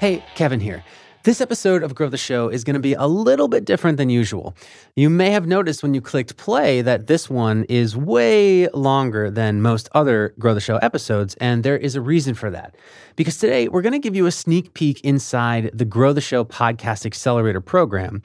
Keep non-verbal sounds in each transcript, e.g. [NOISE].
Hey, Kevin here. This episode of Grow the Show is going to be a little bit different than usual. You may have noticed when you clicked play that this one is way longer than most other Grow the Show episodes, and there is a reason for that. Because today we're going to give you a sneak peek inside the Grow the Show podcast accelerator program.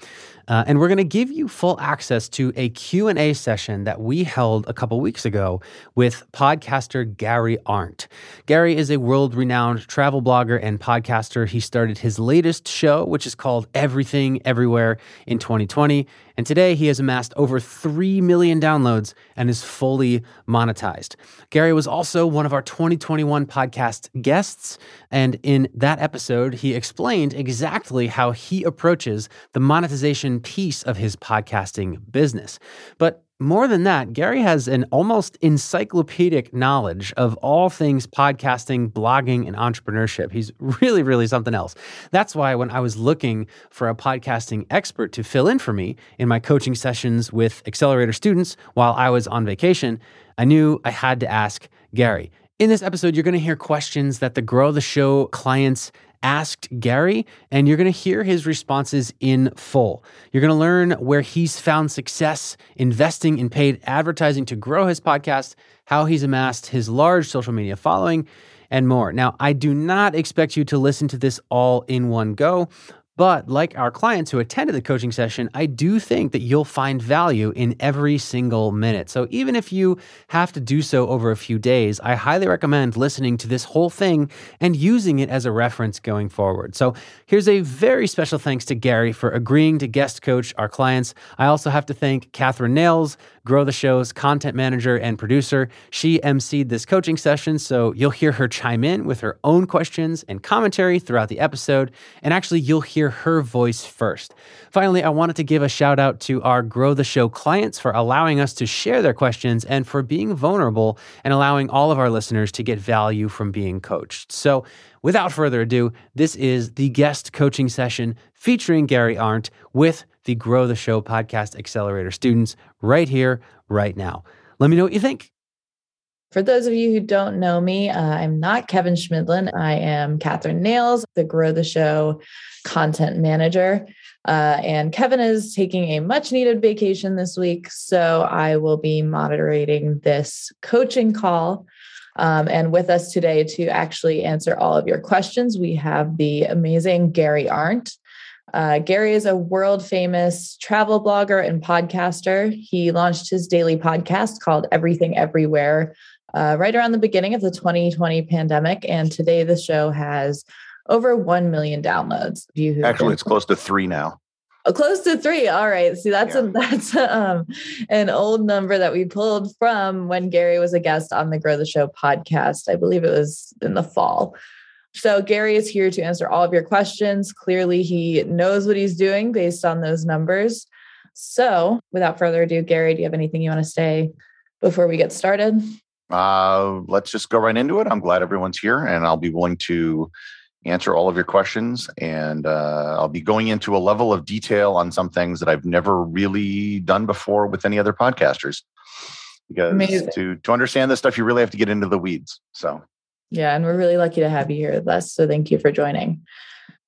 Uh, and we're going to give you full access to a q&a session that we held a couple weeks ago with podcaster gary arndt. Gary is a world-renowned travel blogger and podcaster. He started his latest show which is called everything everywhere in 2020 and today he has amassed over 3 million downloads and is fully monetized. Gary was also one of our 2021 podcast guests. And in that episode, he explained exactly how he approaches the monetization piece of his podcasting business. But more than that, Gary has an almost encyclopedic knowledge of all things podcasting, blogging, and entrepreneurship. He's really, really something else. That's why when I was looking for a podcasting expert to fill in for me in my coaching sessions with accelerator students while I was on vacation, I knew I had to ask Gary. In this episode, you're going to hear questions that the Grow the Show clients asked Gary, and you're going to hear his responses in full. You're going to learn where he's found success investing in paid advertising to grow his podcast, how he's amassed his large social media following, and more. Now, I do not expect you to listen to this all in one go. But like our clients who attended the coaching session, I do think that you'll find value in every single minute. So even if you have to do so over a few days, I highly recommend listening to this whole thing and using it as a reference going forward. So here's a very special thanks to Gary for agreeing to guest coach our clients. I also have to thank Catherine Nails, Grow the Show's content manager and producer. She emceed this coaching session, so you'll hear her chime in with her own questions and commentary throughout the episode. And actually, you'll hear her voice first. Finally, I wanted to give a shout out to our Grow the Show clients for allowing us to share their questions and for being vulnerable and allowing all of our listeners to get value from being coached. So, without further ado, this is the guest coaching session featuring Gary Arndt with the Grow the Show podcast accelerator students right here, right now. Let me know what you think. For those of you who don't know me, uh, I'm not Kevin Chemidlin. I am Catherine Nails, the Grow the Show content manager. Uh, and Kevin is taking a much needed vacation this week. So I will be moderating this coaching call. Um, and with us today to actually answer all of your questions, we have the amazing Gary Arndt. Uh, Gary is a world famous travel blogger and podcaster. He launched his daily podcast called Everything Everywhere uh, right around the beginning of the 2020 pandemic. And today the show has over 1 million downloads. Actually, it's close to three now. Oh, close to three. All right. See, that's yeah. a [LAUGHS] that's a, um, an old number that we pulled from when Gary was a guest on the Grow the Show podcast. I believe it was in the fall. So Gary is here to answer all of your questions. Clearly, he knows what he's doing based on those numbers. So, without further ado, Gary, do you have anything you want to say before we get started? Uh, let's just go right into it. I'm glad everyone's here, and I'll be willing to answer all of your questions. And uh, I'll be going into a level of detail on some things that I've never really done before with any other podcasters. Because Amazing. to to understand this stuff, you really have to get into the weeds. So yeah, and we're really lucky to have you here with us. So thank you for joining.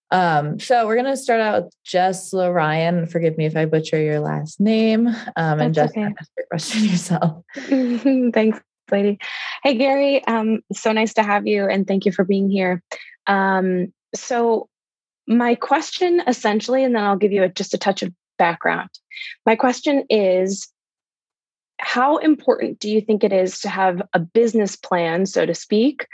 Um, so we're gonna start out with Jess Ryan. Forgive me if I butcher your last name. Um, and Jess, okay. [LAUGHS] ask your question yourself. [LAUGHS] Thanks lady. Hey, Gary. Um, so nice to have you, and thank you for being here. Um, so, my question essentially, and then I'll give you a, just a touch of background. My question is How important do you think it is to have a business plan, so to speak,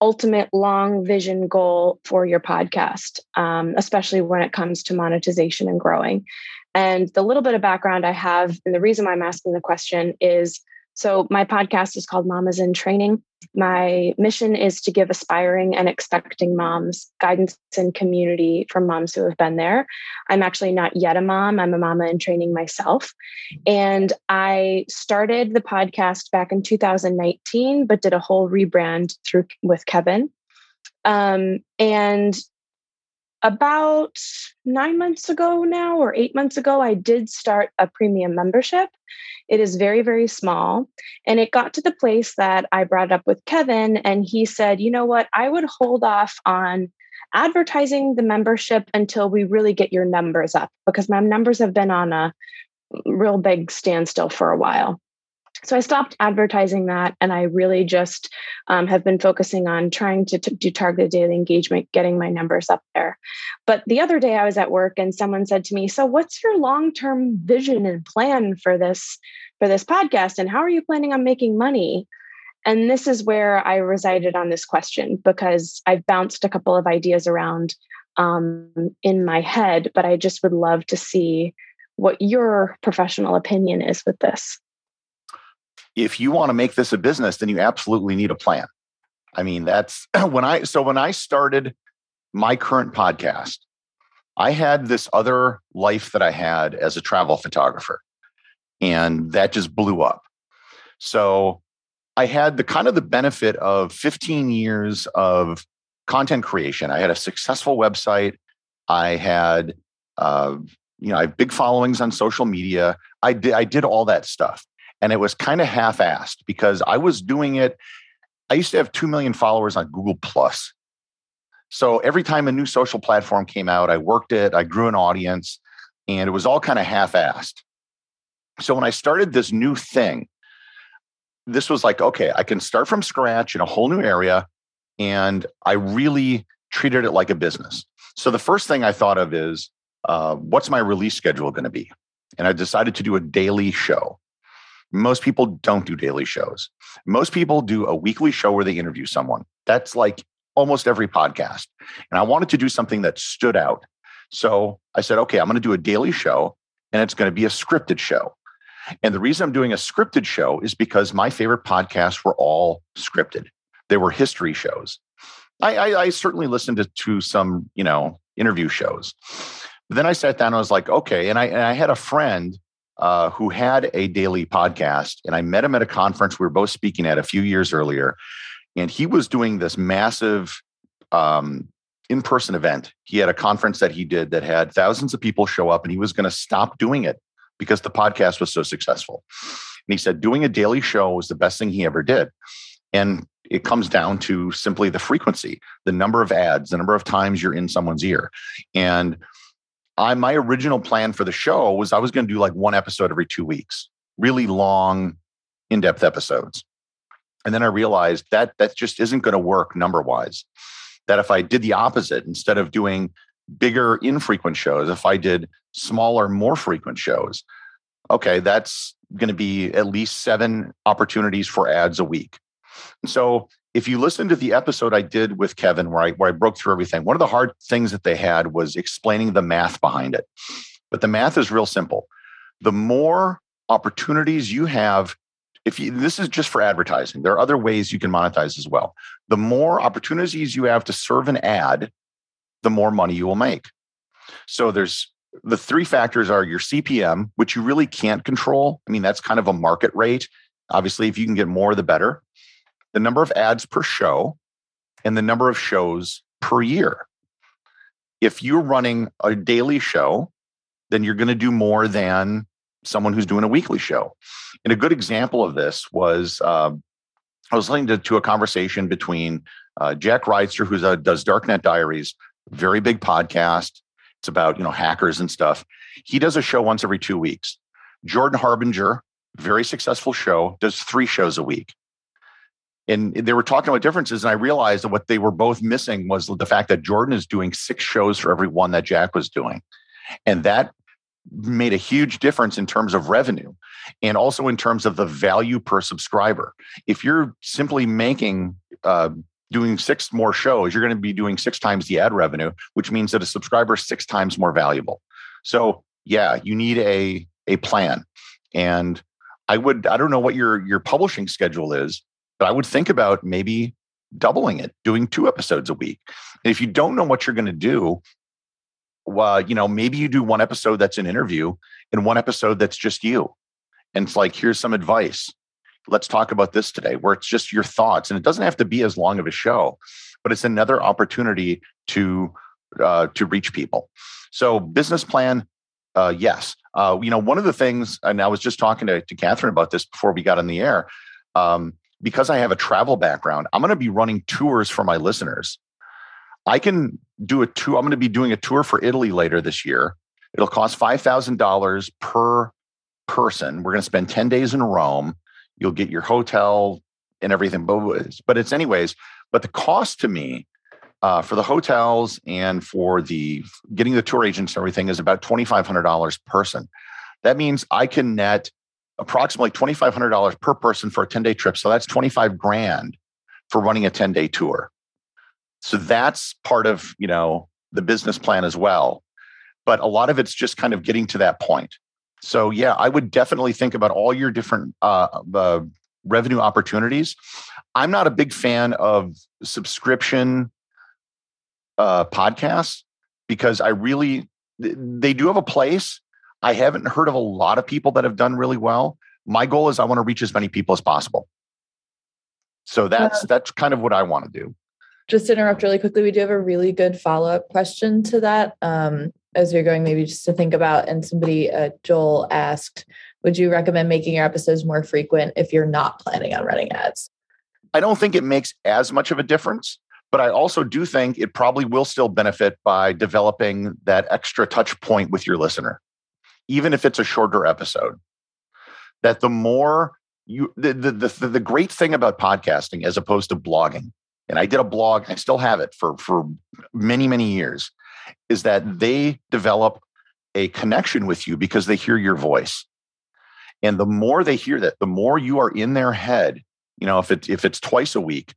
ultimate long vision goal for your podcast, um, especially when it comes to monetization and growing? And the little bit of background I have, and the reason why I'm asking the question is so, my podcast is called Mamas in Training. My mission is to give aspiring and expecting moms guidance and community from moms who have been there. I'm actually not yet a mom, I'm a mama in training myself. And I started the podcast back in 2019, but did a whole rebrand through with Kevin. Um, and about nine months ago now or eight months ago, I did start a premium membership. It is very, very small. And it got to the place that I brought up with Kevin, and he said, you know what, I would hold off on advertising the membership until we really get your numbers up because my numbers have been on a real big standstill for a while. So I stopped advertising that and I really just um, have been focusing on trying to t- do targeted daily engagement, getting my numbers up there. But the other day I was at work and someone said to me, "So what's your long-term vision and plan for this for this podcast and how are you planning on making money?" And this is where I resided on this question because I've bounced a couple of ideas around um, in my head, but I just would love to see what your professional opinion is with this. If you want to make this a business, then you absolutely need a plan. I mean, that's [CLEARS THROAT] when I, so when I started my current podcast, I had this other life that I had as a travel photographer, and that just blew up. So I had the kind of the benefit of 15 years of content creation. I had a successful website. I had uh, you know, I have big followings on social media. I did I did all that stuff. And it was kind of half-assed because I was doing it. I used to have 2 million followers on Google Plus. So every time a new social platform came out, I worked it, I grew an audience, and it was all kind of half-assed. So when I started this new thing, this was like, okay, I can start from scratch in a whole new area. And I really treated it like a business. So the first thing I thought of is uh, what's my release schedule going to be? And I decided to do a daily show. Most people don't do daily shows. Most people do a weekly show where they interview someone. That's like almost every podcast. And I wanted to do something that stood out. So I said, okay, I'm going to do a daily show and it's going to be a scripted show. And the reason I'm doing a scripted show is because my favorite podcasts were all scripted. They were history shows. I, I, I certainly listened to, to some, you know, interview shows. But then I sat down and I was like, okay. And I, and I had a friend uh, who had a daily podcast, and I met him at a conference we were both speaking at a few years earlier. And he was doing this massive um, in person event. He had a conference that he did that had thousands of people show up, and he was going to stop doing it because the podcast was so successful. And he said doing a daily show was the best thing he ever did. And it comes down to simply the frequency, the number of ads, the number of times you're in someone's ear. And I my original plan for the show was I was going to do like one episode every two weeks, really long, in-depth episodes. And then I realized that that just isn't going to work number wise. That if I did the opposite, instead of doing bigger, infrequent shows, if I did smaller, more frequent shows, okay, that's going to be at least seven opportunities for ads a week. So if you listen to the episode I did with Kevin, where I where I broke through everything, one of the hard things that they had was explaining the math behind it. But the math is real simple. The more opportunities you have, if you, this is just for advertising, there are other ways you can monetize as well. The more opportunities you have to serve an ad, the more money you will make. So there's the three factors are your CPM, which you really can't control. I mean, that's kind of a market rate. Obviously, if you can get more, the better the number of ads per show and the number of shows per year. If you're running a daily show, then you're going to do more than someone who's doing a weekly show. And a good example of this was uh, I was listening to, to, a conversation between uh, Jack Rhysider, who does Darknet Diaries, very big podcast. It's about you know hackers and stuff. He does a show once every two weeks. Jordan Harbinger, very successful show, does three shows a week and they were talking about differences and i realized that what they were both missing was the fact that jordan is doing six shows for every one that jack was doing. And that made a huge difference in terms of revenue and also in terms of the value per subscriber. If you're simply making uh, doing six more shows you're going to be doing six times the ad revenue which means that a subscriber is six times more valuable. So yeah you need a a plan. And i would i don't know what your your publishing schedule is but I would think about maybe doubling it, doing two episodes a week. And if you don't know what you're going to do, well, you know, maybe you do one episode that's an interview and one episode that's just you. And it's like, here's some advice. Let's talk about this today, where it's just your thoughts. And it doesn't have to be as long of a show, but it's another opportunity to uh, to reach people. So business plan, uh, yes. Uh, you know, one of the things, and I was just talking to, to Catherine about this before we got on the air. Um, because I have a travel background, I'm going to be running tours for my listeners. I can do a tour. I'm going to be doing a tour for Italy later this year. It'll cost $5,000 per person. We're going to spend 10 days in Rome. You'll get your hotel and everything. But, it's anyways, but the cost to me uh, for the hotels and for the getting the tour agents and everything is about $2,500 person. That means I can net approximately $2,500 per person for a 10 day trip. So that's 25 grand for running a 10 day tour. So that's part of, you know, the business plan as well. But a lot of it's just kind of getting to that point. So yeah, I would definitely think about all your different uh, uh, revenue opportunities. I'm not a big fan of subscription uh, podcasts because I really they do have a place. I haven't heard of a lot of people that have done really well. My goal is I want to reach as many people as possible. So that's that's kind of what I want to do. Just to interrupt really quickly, we do have a really good follow up question to that. Um, as you're going, maybe just to think about. And somebody, uh, Joel asked, would you recommend making your episodes more frequent if you're not planning on running ads? I don't think it makes as much of a difference, but I also do think it probably will still benefit by developing that extra touch point with your listener, even if it's a shorter episode. That the more you, the, the, the, the great thing about podcasting as opposed to blogging, and I did a blog, I still have it for, for many, many years, is that mm-hmm. they develop a connection with you because they hear your voice. And the more they hear that, the more you are in their head. You know, if it's if it's twice a week,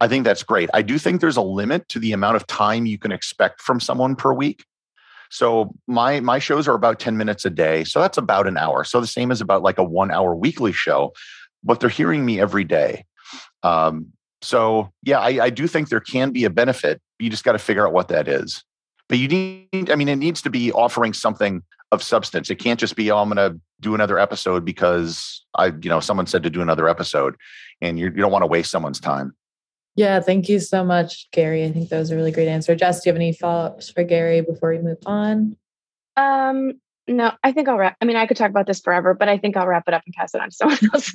I think that's great. I do think there's a limit to the amount of time you can expect from someone per week. So my my shows are about 10 minutes a day. So that's about an hour. So the same as about like a one hour weekly show, but they're hearing me every day. Um, so yeah, I, I do think there can be a benefit. You just got to figure out what that is. But you need, I mean, it needs to be offering something of substance. It can't just be, oh, I'm going to do another episode because I, you know, someone said to do another episode, and you, you don't want to waste someone's time. Yeah, thank you so much, Gary. I think that was a really great answer. Jess, do you have any follow ups for Gary before we move on? Um, no, I think I'll wrap. I mean, I could talk about this forever, but I think I'll wrap it up and pass it on to someone [LAUGHS] else.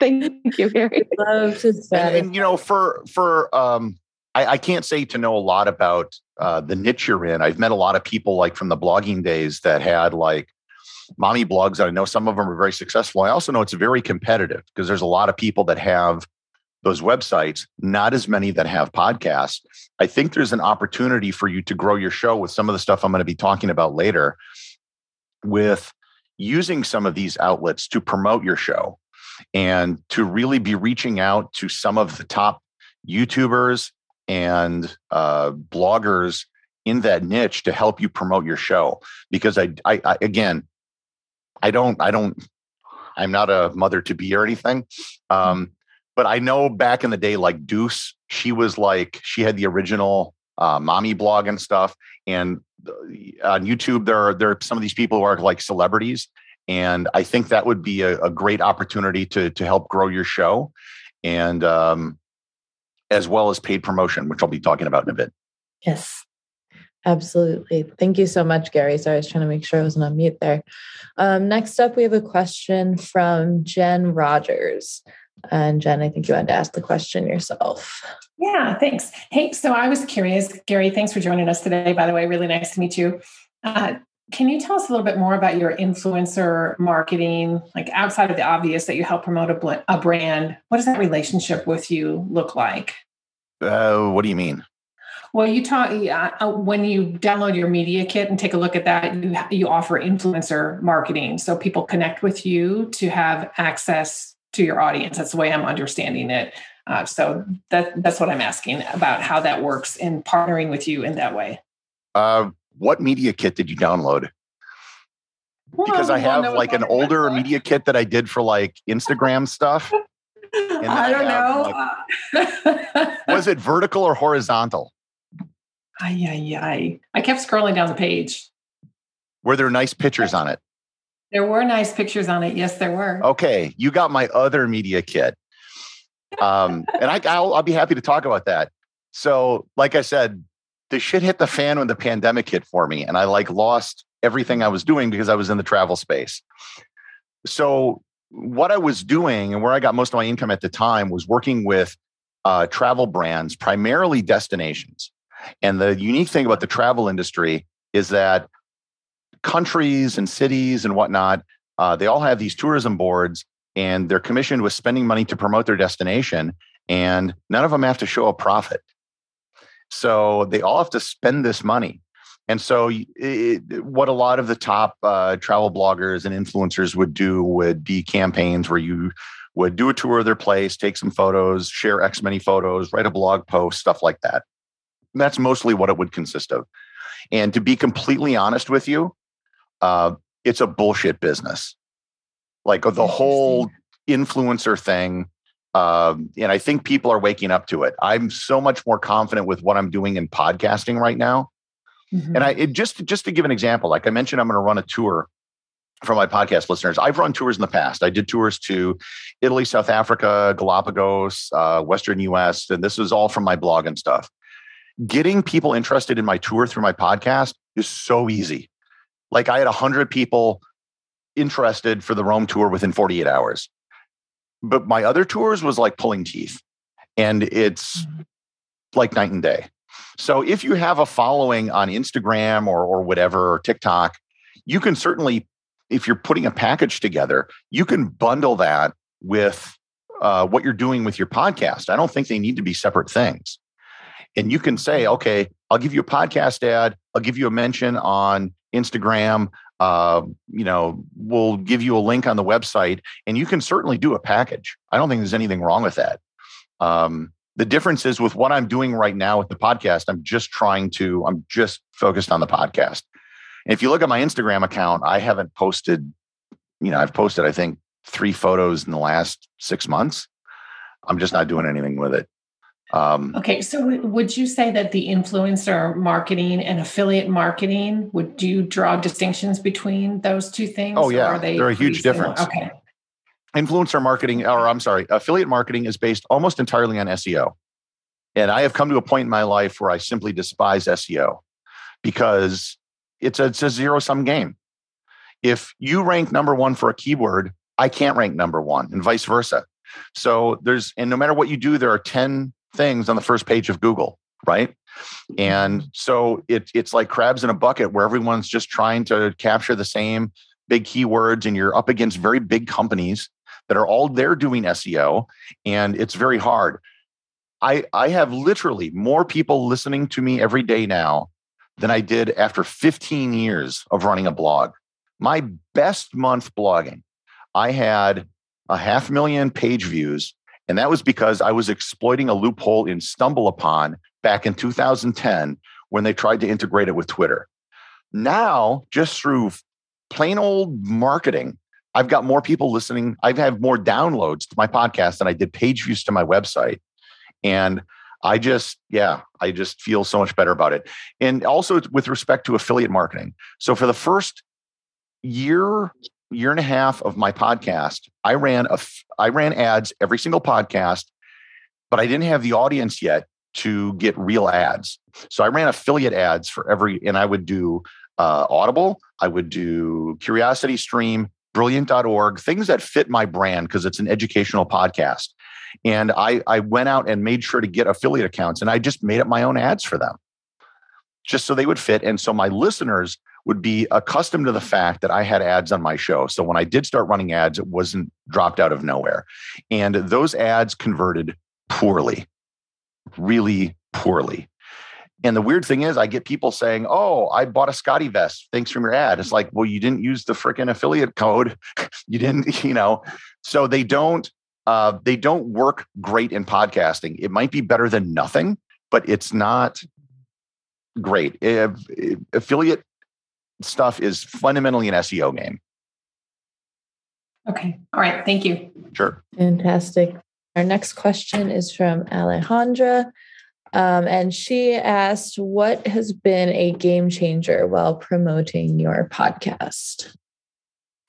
thank you, Gary. Love to and, and you know, for for um, I, I can't say to know a lot about uh, the niche you're in. I've met a lot of people like from the blogging days that had like mommy blogs. I know some of them are very successful. I also know it's very competitive because there's a lot of people that have those websites, not as many that have podcasts. I think there's an opportunity for you to grow your show with some of the stuff I'm going to be talking about later with using some of these outlets to promote your show and to really be reaching out to some of the top YouTubers and uh, bloggers in that niche to help you promote your show because I, I, I again i don't i don't i'm not a mother to be or anything um, but i know back in the day like Dooce she was like she had the original uh, mommy blog and stuff and uh, on youtube there are there are some of these people who are like celebrities and i think that would be a, a great opportunity to to help grow your show and um, as well as paid promotion, which I'll be talking about in a bit. Yes, absolutely. Thank you so much, Gary. Sorry, I was trying to make sure I wasn't on mute there. Um, next up, we have a question from Jen Rogers. And Jen, I think you wanted to ask the question yourself. Yeah, thanks. Hey, so I was curious, Gary, thanks for joining us today, by the way. Really nice to meet you. Uh, can you tell us a little bit more about your influencer marketing, like outside of the obvious that you help promote a, a brand? What does that relationship with you look like? Uh, what do you mean? Well, you talk uh, when you download your media kit and take a look at that. You you offer influencer marketing, so people connect with you to have access to your audience. That's the way I'm understanding it. Uh, so that that's what I'm asking about how that works in partnering with you in that way. Uh, what media kit did you download? Well, because I have like an older media kit that I did for like Instagram stuff. [LAUGHS] I don't know. Like, [LAUGHS] was it vertical or horizontal? Ay, ay, ay. I kept scrolling down the page. Were there nice pictures on it? There were nice pictures on it. Yes, there were. Okay. You got my other media kit. Um, and I, I'll, I'll be happy to talk about that. So, like I said, the shit hit the fan when the pandemic hit for me and I like lost everything I was doing because I was in the travel space. So what I was doing and where I got most of my income at the time was working with uh, travel brands, primarily destinations. And the unique thing about the travel industry is that countries and cities and whatnot, uh, they all have these tourism boards and they're commissioned with spending money to promote their destination. And none of them have to show a profit. So they all have to spend this money. And so, it, what a lot of the top uh, travel bloggers and influencers would do would be campaigns where you would do a tour of their place, take some photos, share X many photos, write a blog post, stuff like that. That's mostly what it would consist of. And to be completely honest with you, uh, it's a bullshit business. Like the whole influencer thing. Um, and I think people are waking up to it. I'm so much more confident with what I'm doing in podcasting right now. Mm-hmm. And I it, just just to give an example, like I mentioned, I'm going to run a tour for my podcast listeners. I've run tours in the past. I did tours to Italy, South Africa, Galapagos, uh, Western US, and this was all from my blog and stuff. Getting people interested in my tour through my podcast is so easy. Like I had 100 people interested for the Rome tour within 48 hours. But my other tours was like pulling teeth. And it's mm-hmm. like night and day. So if you have a following on Instagram or or whatever or TikTok, you can certainly, if you're putting a package together, you can bundle that with uh, what you're doing with your podcast. I don't think they need to be separate things. And you can say, okay, I'll give you a podcast ad. I'll give you a mention on Instagram. Uh, you know, we'll give you a link on the website, and you can certainly do a package. I don't think there's anything wrong with that. Um, the difference is with what I'm doing right now with the podcast, I'm just trying to, I'm just focused on the podcast. And if you look at my Instagram account, I haven't posted, you know, I've posted, I think, three photos in the last six months. I'm just not doing anything with it. Um, okay, so w- would you say that the influencer marketing and affiliate marketing would you draw distinctions between those two things? Oh yeah, they are a huge difference. Okay, influencer marketing, or I'm sorry, affiliate marketing is based almost entirely on SEO, and I have come to a point in my life where I simply despise SEO because it's a, it's a zero sum game. If you rank number one for a keyword, I can't rank number one, and vice versa. So there's, and no matter what you do, there are 10 things on the first page of Google, right? And mm-hmm. so it, it's like crabs in a bucket where everyone's just trying to capture the same big keywords, and you're up against very big companies that are all there doing SEO, and it's very hard. I, I have literally more people listening to me every day now than I did after 15 years of running a blog. My best month blogging, I had a half million page views and that was because I was exploiting a loophole in StumbleUpon back in 2010 when they tried to integrate it with Twitter. Now, just through plain old marketing, I've got more people listening. I've had more downloads to my podcast than I did page views to my website. And I just, yeah, I just feel so much better about it. And also with respect to affiliate marketing. So for the first year year and a half of my podcast, I ran a I ran ads every single podcast, but I didn't have the audience yet to get real ads. So I ran affiliate ads for every, and I would do uh, Audible, I would do Curiosity Stream, Brilliant.org, things that fit my brand because it's an educational podcast. And I I went out and made sure to get affiliate accounts, and I just made up my own ads for them, just so they would fit. And so my listeners would be accustomed to the fact that I had ads on my show. So when I did start running ads, it wasn't dropped out of nowhere. And those ads converted poorly, really poorly. And the weird thing is, I get people saying, Oh, I bought a SCOTTeVEST. Thanks from your ad. It's like, well, you didn't use the freaking affiliate code. [LAUGHS] you didn't, [LAUGHS] you know. So they don't uh, they don't work great in podcasting. It might be better than nothing, but it's not great. If, if affiliate stuff is fundamentally an SEO game. Okay. All right. Thank you. Sure. Fantastic. Our next question is from Alejandra. Um, and she asked, What has been a game changer while promoting your podcast?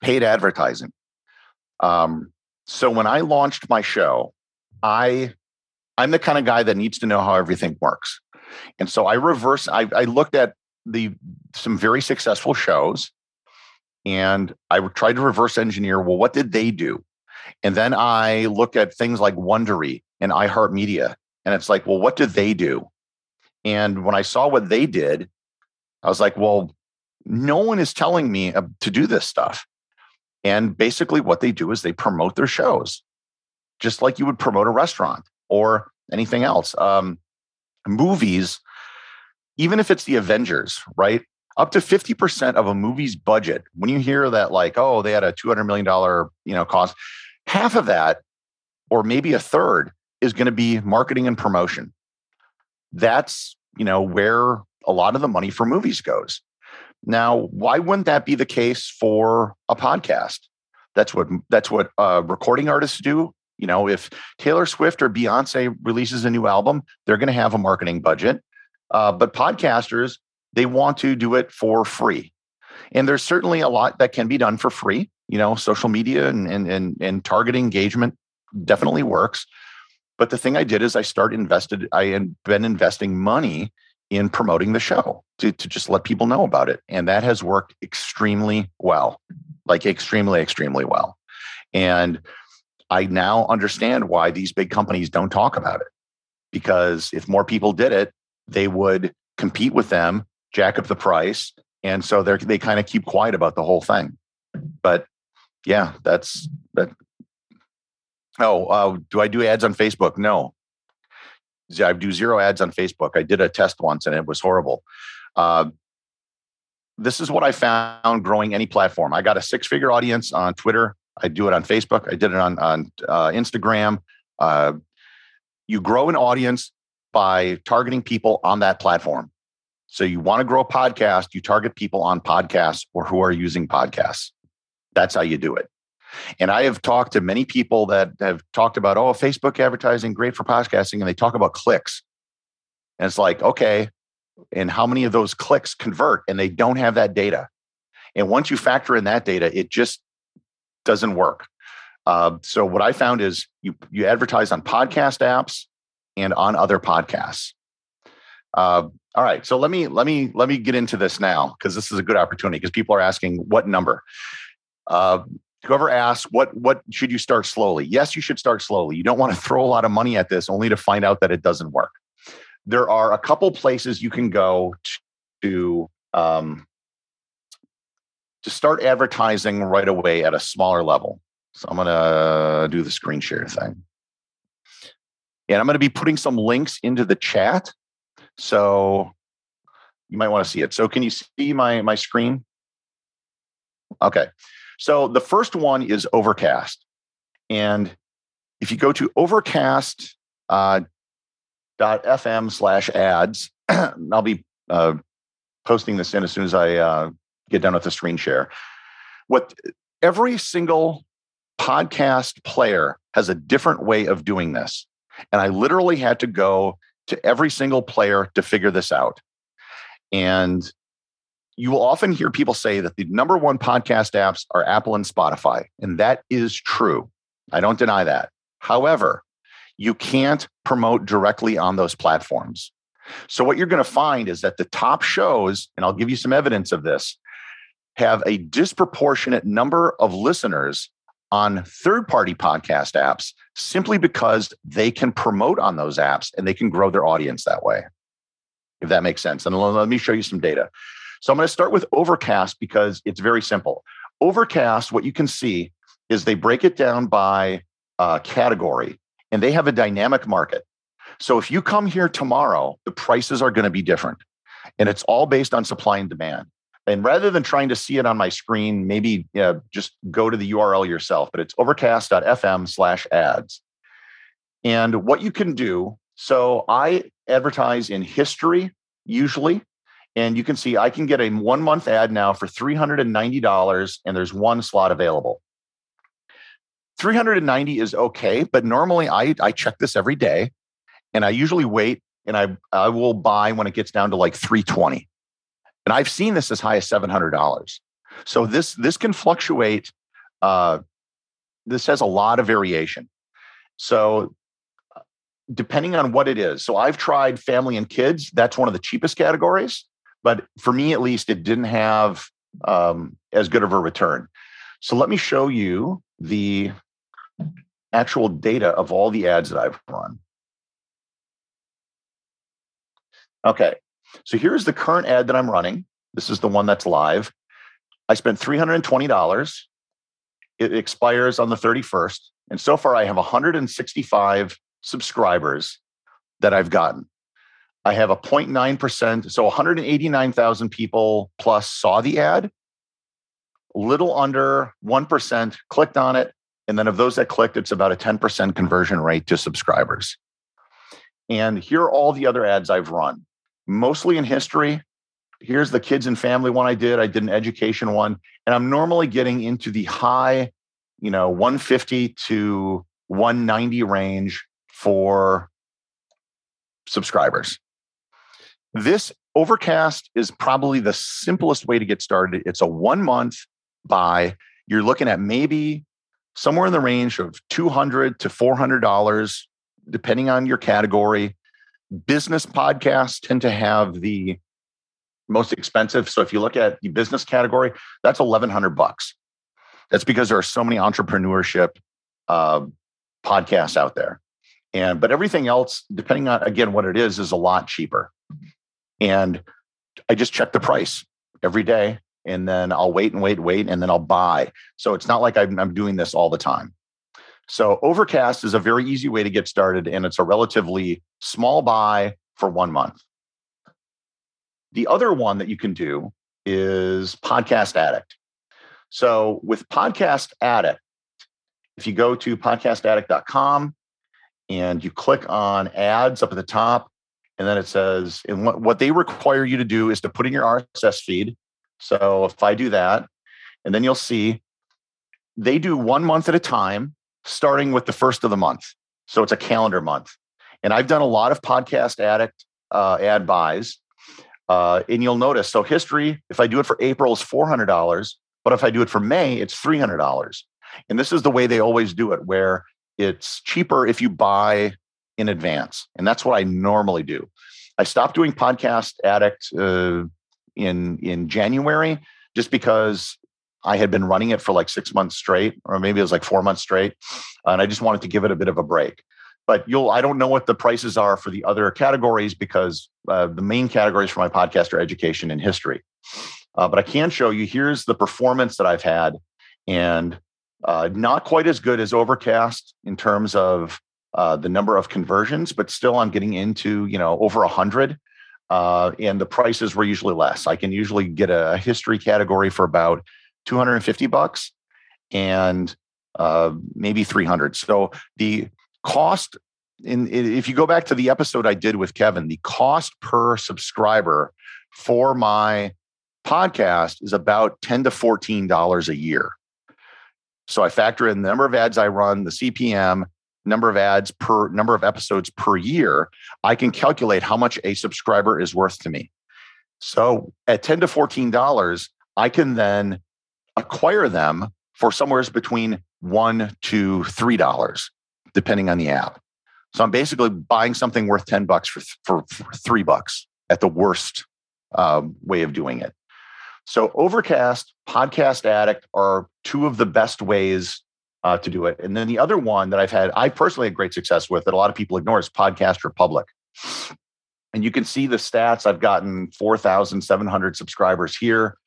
Paid advertising. Um, so when I launched my show, I I'm the kind of guy that needs to know how everything works. And so I reverse, I, I looked at the some very successful shows and I tried to reverse engineer well what did they do and then I look at things like Wondery and iHeartMedia and it's like well what did they do And when I saw what they did, I was like, well, no one is telling me to do this stuff. And basically, what they do is they promote their shows, just like you would promote a restaurant or anything else. Um, movies, even if it's the Avengers, right? Up to 50% of a movie's budget, when you hear that, like, oh, they had a $200 million you know, cost, half of that, or maybe a third, is going to be marketing and promotion. That's, you know, where a lot of the money for movies goes. Now, why wouldn't that be the case for a podcast? That's what that's what uh, recording artists do. You know, if Taylor Swift or Beyonce releases a new album, they're going to have a marketing budget. Uh, but podcasters, they want to do it for free, and there's certainly a lot that can be done for free. You know, social media and and and, and target engagement definitely works. But the thing I did is I started invested. I had been investing money in promoting the show to, to just let people know about it. And that has worked extremely well, like extremely, extremely well. And I now understand why these big companies don't talk about it. Because if more people did it, they would compete with them, jack up the price. And so they they kind of keep quiet about the whole thing. But yeah, that's that. Oh, uh, do I do ads on Facebook? No, I do zero ads on Facebook. I did a test once and it was horrible. Uh, this is what I found growing any platform. I got a six figure audience on Twitter. I do it on Facebook. I did it on, on uh, Instagram. Uh, you grow an audience by targeting people on that platform. So you want to grow a podcast, you target people on podcasts or who are using podcasts. That's how you do it. And I have talked to many people that have talked about, oh, Facebook advertising, great for podcasting. And they talk about clicks. And it's like, okay, and how many of those clicks convert? And they don't have that data. And once you factor in that data, it just doesn't work. Uh, so what I found is you you advertise on podcast apps and on other podcasts. Uh, all right, so let me let me let me get into this now because this is a good opportunity because people are asking what number. Uh, whoever asks what what should you start slowly? Yes you should start slowly. You don't want to throw a lot of money at this only to find out that it doesn't work. There are a couple places you can go to um, to start advertising right away at a smaller level. So i'm to do the screen share thing and i'm going to be putting some links into the chat so you might want to see it so can you see my my screen okay so the first one is Overcast. And if you go to overcast uh, slash ads, [CLEARS THROAT] I'll be uh, posting this in as soon as I uh, get done with the screen share. What every single podcast player has a different way of doing this. And I literally had to go to every single player to figure this out. And you will often hear people say that the number one podcast apps are Apple and Spotify, and that is true. I don't deny that. However, you can't promote directly on those platforms. So, what you're going to find is that the top shows, and I'll give you some evidence of this, have a disproportionate number of listeners on third party podcast apps simply because they can promote on those apps and they can grow their audience that way. If that makes sense. And let me show you some data. So I'm going to start with Overcast because it's very simple. Overcast, what you can see is they break it down by uh, category and they have a dynamic market. So if you come here tomorrow, the prices are going to be different. And it's all based on supply and demand. And rather than trying to see it on my screen, maybe just go to the URL yourself, but it's overcast.fm slash ads. And what you can do, so I advertise in history usually. And you can see I can get a one month ad now for $390 and there's one slot available. 390 is okay, but normally I, I check this every day and I usually wait and I, I will buy when it gets down to like 320. And I've seen this as high as $700. So this, this can fluctuate. Uh, this has a lot of variation. So uh, depending on what it is. So I've tried family and kids. That's one of the cheapest categories but for me at least, it didn't have um, as good of a return. So let me show you the actual data of all the ads that I've run. Okay. So here's the current ad that I'm running. This is the one that's live. I spent $320. It expires on the 31st. And so far, I have 165 subscribers that I've gotten. I have a 0.9%. So 189,000 people plus saw the ad. Little under 1% clicked on it. And then of those that clicked, it's about a 10% conversion rate to subscribers. And here are all the other ads I've run, mostly in history. Here's the kids and family one I did. I did an education one. And I'm normally getting into the high, you know, 150 to 190 range for subscribers. This Overcast is probably the simplest way to get started. It's a one month buy. You're looking at maybe somewhere in the range of 200 to $400, depending on your category. Business podcasts tend to have the most expensive. So if you look at the business category, that's 1100 bucks. That's because there are so many entrepreneurship uh, podcasts out there. And but everything else, depending on again what it is, is a lot cheaper. And I just check the price every day and then I'll wait and wait, wait, and then I'll buy. So it's not like I'm, I'm doing this all the time. So Overcast is a very easy way to get started, and it's a relatively small buy for one month. The other one that you can do is Podcast Addict. So with Podcast Addict, if you go to podcastaddict.com and you click on ads up at the top, and then it says, and what, what they require you to do is to put in your RSS feed so if I do that, and then you'll see they do one month at a time, starting with the first of the month. So it's a calendar month. And I've done a lot of podcast addict uh, ad buys. Uh, and you'll notice so history, if I do it for April, is $400. But if I do it for May, it's $300. And this is the way they always do it, where it's cheaper if you buy in advance. And that's what I normally do. I stopped doing podcast addict uh, in in January just because I had been running it for like six months straight, or maybe it was like four months straight, and I just wanted to give it a bit of a break. But you'll I don't know what the prices are for the other categories because uh, the main categories for my podcast are education and history. Uh, but I can show you here's the performance that I've had, and uh, not quite as good as Overcast in terms of uh, the number of conversions, but still I'm getting into you know over a hundred uh, and the prices were usually less. I can usually get a history category for about 250 bucks and uh, maybe 300. So the cost in if you go back to the episode I did with Kevin, the cost per subscriber for my podcast is about 10 to 14 dollars a year. So I factor in the number of ads I run, the CPM, number of ads per number of episodes per year, I can calculate how much a subscriber is worth to me. So at 10 to 14 dollars, I can then acquire them for somewhere between one to three dollars, depending on the app. So I'm basically buying something worth 10 bucks for, for, for three bucks at the worst um, way of doing it. So Overcast, Podcast Addict are two of the best ways uh, to do it. And then the other one that I've had, I personally had great success with that a lot of people ignore is Podcast Republic. And you can see the stats. I've gotten 4,700 subscribers here.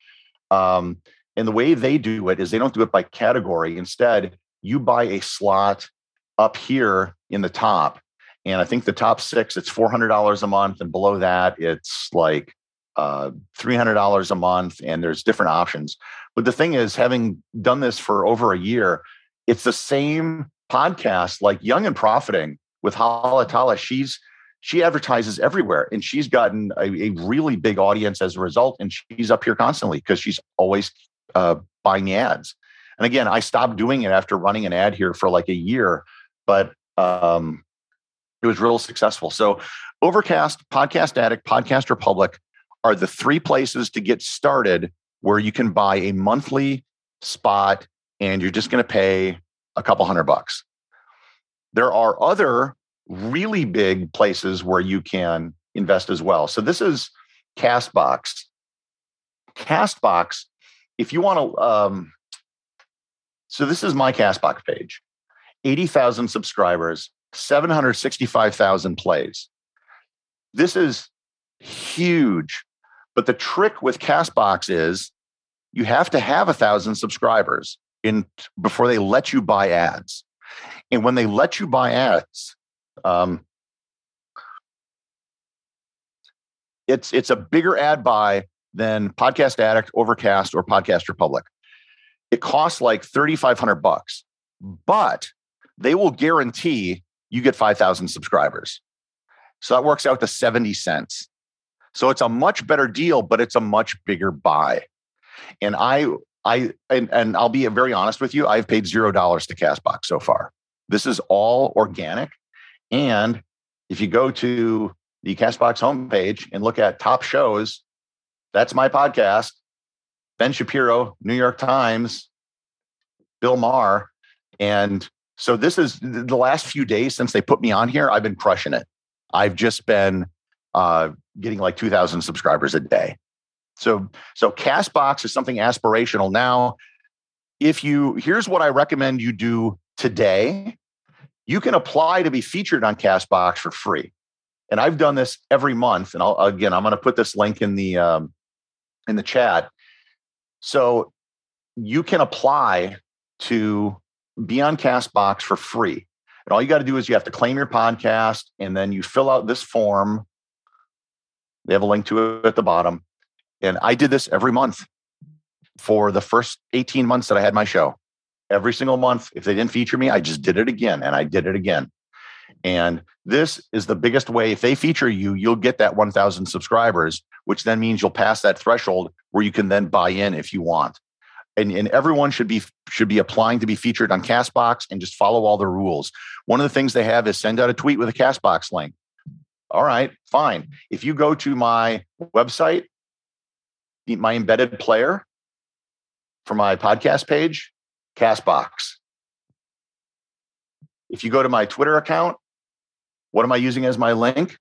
Um, and the way they do it is they don't do it by category. Instead, you buy a slot up here in the top. And I think the top six, it's $400 a month. And below that, it's like uh, $300 a month. And there's different options. But the thing is, having done this for over a year, it's the same podcast like Young and Profiting with Hala Taha. She's she advertises everywhere and she's gotten a, a, really big audience as a result. And she's up here constantly because she's always uh, buying ads. And again, I stopped doing it after running an ad here for like a year, but um, it was real successful. So Overcast, Podcast Addict, Podcast Republic are the three places to get started where you can buy a monthly spot and you're just going to pay a couple hundred bucks. There are other really big places where you can invest as well. So this is Castbox. Castbox, if you want to, um, so this is my Castbox page 80,000 subscribers, 765,000 plays. This is huge. But the trick with Castbox is you have to have a thousand subscribers in before they let you buy ads. And when they let you buy ads, um, it's it's a bigger ad buy than Podcast Addict, Overcast, or Podcast Republic. It costs like thirty five hundred bucks, but they will guarantee you get five thousand subscribers. So that works out to seventy cents. So it's a much better deal, but it's a much bigger buy. And I, I, and, and I'll be very honest with you, I've paid zero dollars to Castbox so far. This is all organic. And if you go to the Castbox homepage and look at top shows, that's my podcast. Ben Shapiro, New York Times, Bill Maher. And so this is the last few days since they put me on here, I've been crushing it. I've just been uh, getting like 2,000 subscribers a day. So, so Castbox is something aspirational. Now, if you, here's what I recommend you do today. You can apply to be featured on Castbox for free. And I've done this every month. And I'll, again, I'm going to put this link in the, um, in the chat. So you can apply to be on Castbox for free. And all you got to do is you have to claim your podcast and then you fill out this form they have a link to it at the bottom. And I did this every month for the first 18 months that I had my show. Every single month, if they didn't feature me, I just did it again and I did it again. And this is the biggest way. If they feature you, you'll get that 1,000 subscribers, which then means you'll pass that threshold where you can then buy in if you want. And, and everyone should be should be applying to be featured on Castbox and just follow all the rules. One of the things they have is send out a tweet with a Castbox link. All right, fine. If you go to my website, my embedded player for my podcast page, Castbox. If you go to my Twitter account, what am I using as my link?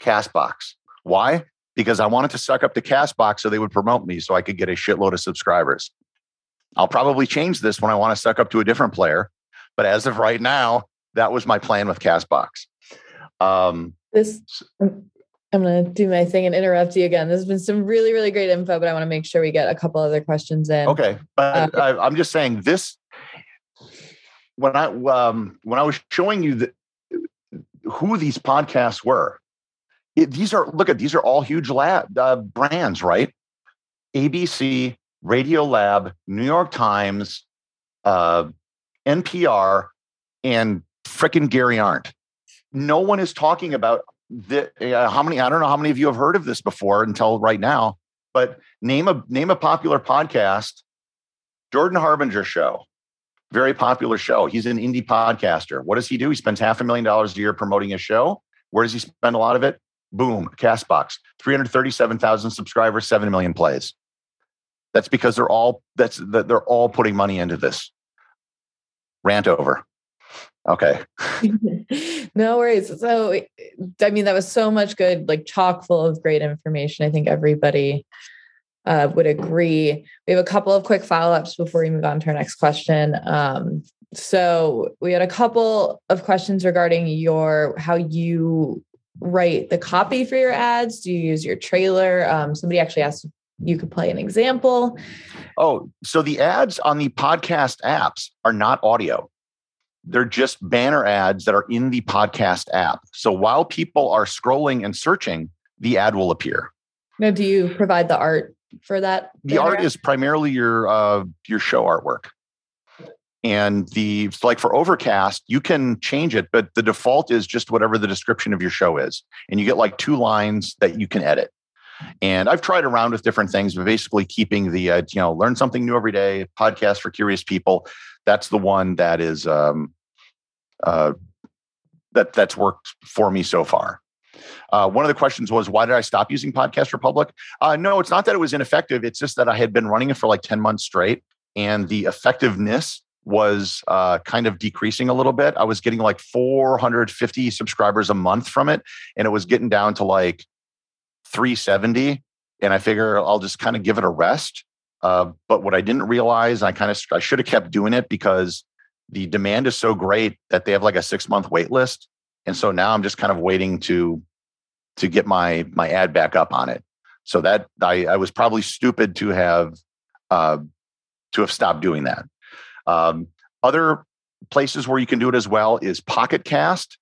Castbox. Why? Because I wanted to suck up the Castbox so they would promote me so I could get a shitload of subscribers. I'll probably change this when I want to suck up to a different player. But as of right now, that was my plan with Castbox. Um, this, I'm, going to do my thing and interrupt you again. This has been some really, really great info, but I want to make sure we get a couple other questions in. Okay. Uh, I, am just saying this, when I, um, when I was showing you the, who these podcasts were, it, these are, look at, these are all huge lab uh, brands, right? ABC, Radiolab, New York Times, uh, NPR, and fricking Gary Arndt. No one is talking about the, uh, how many i don't know how many of you have heard of this before until right now but name a name a popular podcast jordan harbinger show. Very popular show. He's an indie podcaster. What does he do? He spends half a million dollars a year promoting his show. Where does he spend a lot of it boom castbox 337000 subscribers 7 million plays that's because they're all that's that they're all putting money into this rant over Okay. [LAUGHS] no worries. So, I mean, that was so much good, like chock full of great information. I think everybody uh, would agree. We have a couple of quick follow ups before we move on to our next question. Um, so, we had a couple of questions regarding your how you write the copy for your ads. Do you use your trailer? Um, somebody actually asked you could play an example. Oh, so the ads on the podcast apps are not audio they're just banner ads that are in the podcast app. So while people are scrolling and searching, the ad will appear. Now, do you provide the art for that? The art ad? is primarily your uh, your show artwork. And the like for Overcast, you can change it, but the default is just whatever the description of your show is. And you get like two lines that you can edit. And I've tried around with different things, but basically keeping the uh, you know learn something new every day podcast for curious people. That's the one that is um, uh, that that's worked for me so far. Uh, one of the questions was, why did I stop using Podcast Republic? Uh, no, it's not that it was ineffective. It's just that I had been running it for like 10 months straight and the effectiveness was uh, kind of decreasing a little bit. I was getting like 450 subscribers a month from it and it was getting down to like 370. And I figure I'll just kind of give it a rest. Uh, but what I didn't realize, I kind of I should have kept doing it because the demand is so great that they have like a six month wait list. And so now I'm just kind of waiting to to get my my ad back up on it. So that I, I was probably stupid to have uh, to have stopped doing that. Um, other places where you can do it as well is Pocket Cast.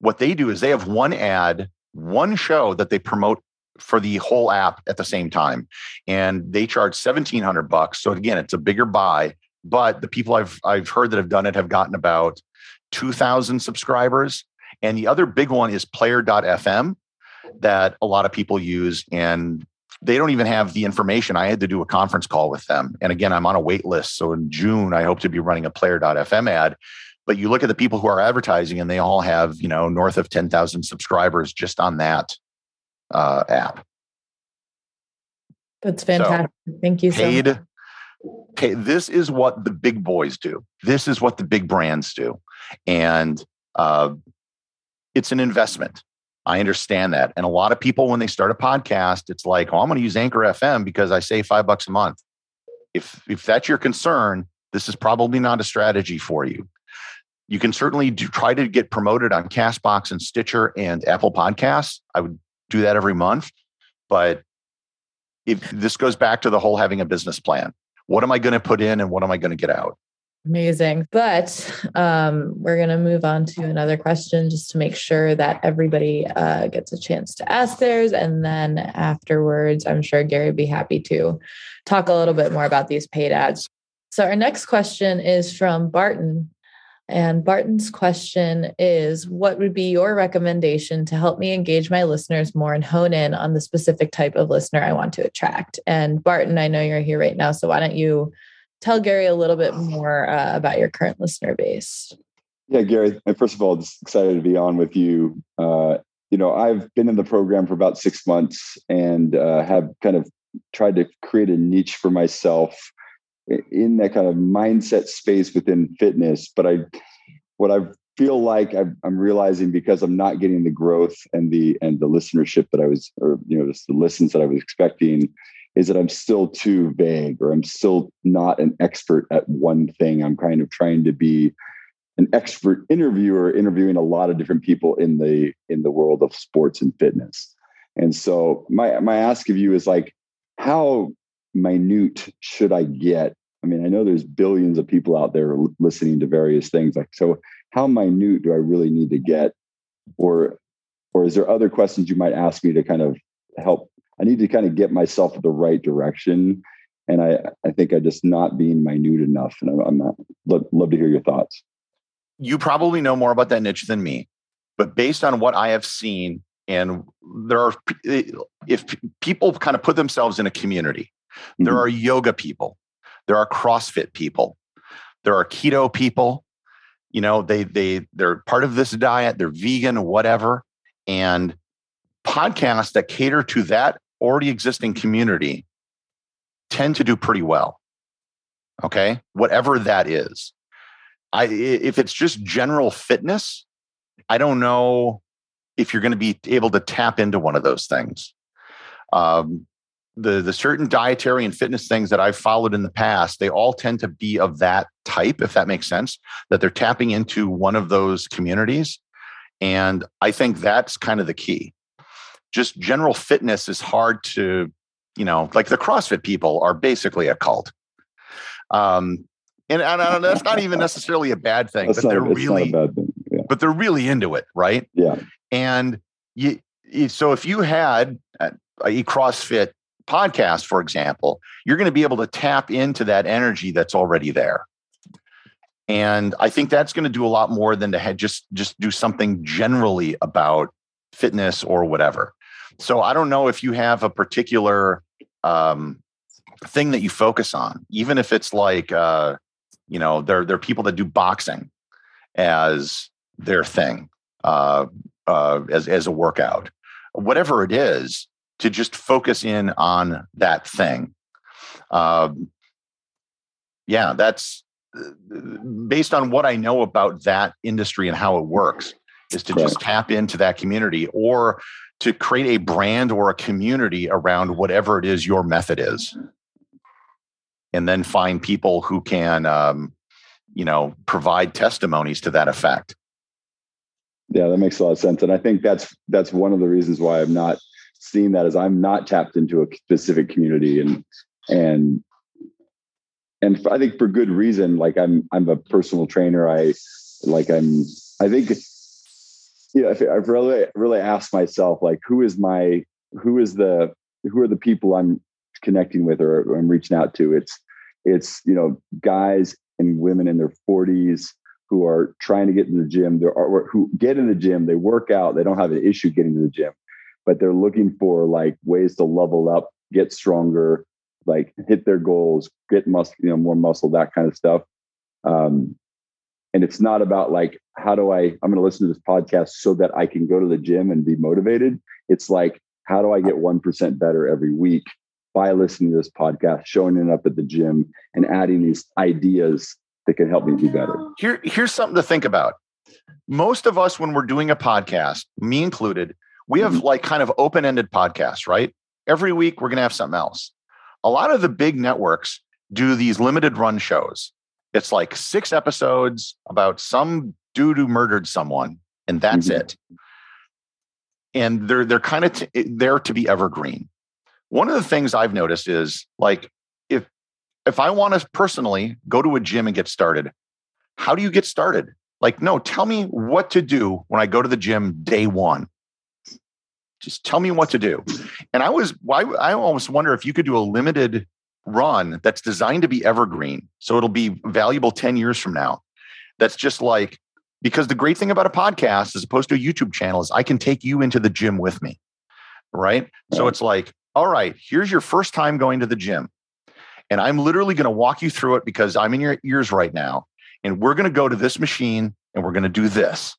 What they do is they have one ad, one show that they promote for the whole app at the same time, and they charge seventeen hundred bucks. So again, it's a bigger buy, but the people I've I've heard that have done it have gotten about two thousand subscribers. And the other big one is Player.fm that a lot of people use, and they don't even have the information. I had to do a conference call with them. And again, I'm on a wait list. So in June, I hope to be running a player.fm ad. But you look at the people who are advertising and they all have, you know, north of 10,000 subscribers just on that uh, app. That's fantastic. So Thank you paid, so much. Okay, this is what the big boys do. This is what the big brands do. And uh, it's an investment. I understand that. And a lot of people, when they start a podcast, it's like, oh, I'm going to use Anchor FM because I save five bucks a month. If if that's your concern, this is probably not a strategy for you. You can certainly do, try to get promoted on Castbox and Stitcher and Apple Podcasts. I would do that every month. But if this goes back to the whole having a business plan, what am I going to put in and what am I going to get out? Amazing. But um, we're going to move on to another question just to make sure that everybody uh, gets a chance to ask theirs. And then afterwards, I'm sure Gary would be happy to talk a little bit more about these paid ads. So, our next question is from Barton. And Barton's question is What would be your recommendation to help me engage my listeners more and hone in on the specific type of listener I want to attract? And Barton, I know you're here right now. So, why don't you? Tell Gary a little bit more uh, about your current listener base. Yeah, Gary, first of all, just excited to be on with you. Uh, you know, I've been in the program for about six months and uh, have kind of tried to create a niche for myself in that kind of mindset space within fitness. But I, what I feel like i am realizing because I'm not getting the growth and the and the listenership that I was, or you know, just the listens that I was expecting, is that I'm still too vague or I'm still not an expert at one thing. I'm kind of trying to be an expert interviewer interviewing a lot of different people in the in the world of sports and fitness. And so my my ask of you is like how minute should I get? I mean, I know there's billions of people out there listening to various things like so how minute do I really need to get or or is there other questions you might ask me to kind of help I need to kind of get myself the right direction. And I, I think I just not being minute enough. And I'm, I'm not, love, love to hear your thoughts. You probably know more about that niche than me, but based on what I have seen, and there are, if people kind of put themselves in a community, mm-hmm. there are yoga people, there are CrossFit people, there are keto people, you know, they, they, they're part of this diet, they're vegan, whatever. And podcasts that cater to that already existing community tend to do pretty well. Okay. Whatever that is. I, if it's just general fitness, I don't know if you're going to be able to tap into one of those things. Um, the the certain dietary and fitness things that I've followed in the past, they all tend to be of that type, if that makes sense, that they're tapping into one of those communities. And I think that's kind of the key just general fitness is hard to, you know, like the CrossFit people are basically a cult. Um, and, and that's not even necessarily a bad thing, that's but they're really, yeah. but they're really into it, right? Yeah. And you, so if you had a, a CrossFit podcast, for example, you're going to be able to tap into that energy that's already there. And I think that's going to do a lot more than to just just do something generally about fitness or whatever. So I don't know if you have a particular um, thing that you focus on, even if it's like, uh, you know, there, there are people that do boxing as their thing, uh, uh, as, as a workout, whatever it is, to just focus in on that thing. Um, yeah, that's based on what I know about that industry and how it works is to just tap into that community or to create a brand or a community around whatever it is your method is and then find people who can um, you know provide testimonies to that effect Yeah, that makes a lot of sense. And I think that's that's one of the reasons why I'm not seeing that as I'm not tapped into a specific community and and and I think for good reason. Like I'm I'm a personal trainer. I like I'm I think you know I've really really asked myself like who is my who is the who are the people I'm connecting with or, I'm reaching out to. It's it's you know guys and women in their 40s who are trying to get in the gym. There are who get in the gym. They work out. They don't have an issue getting to the gym, but they're looking for like ways to level up, get stronger, like hit their goals, get muscle, you know, more muscle, that kind of stuff. Um, and it's not about like how do I I'm going to listen to this podcast so that I can go to the gym and be motivated. It's like how do I get 1% better every week by listening to this podcast, showing it up at the gym and adding these ideas that can help me be better. Here, here's something to think about. Most of us, when we're doing a podcast, me included, we have mm-hmm. like kind of open ended podcasts, right? Every week, we're going to have something else. A lot of the big networks do these limited run shows. It's like six episodes about some dude who murdered someone, and that's mm-hmm. it. And they're they're kind of t- there to be evergreen. One of the things I've noticed is like if if I want to personally go to a gym and get started, how do you get started? Like, no, tell me what to do when I go to the gym day one. Just tell me what to do. And I was, I, I almost wonder if you could do a limited run that's designed to be evergreen. So it'll be valuable 10 years from now. That's just like, because the great thing about a podcast as opposed to a YouTube channel is I can take you into the gym with me. Right. So it's like, all right, here's your first time going to the gym. And I'm literally going to walk you through it because I'm in your ears right now. And we're going to go to this machine and we're going to do this.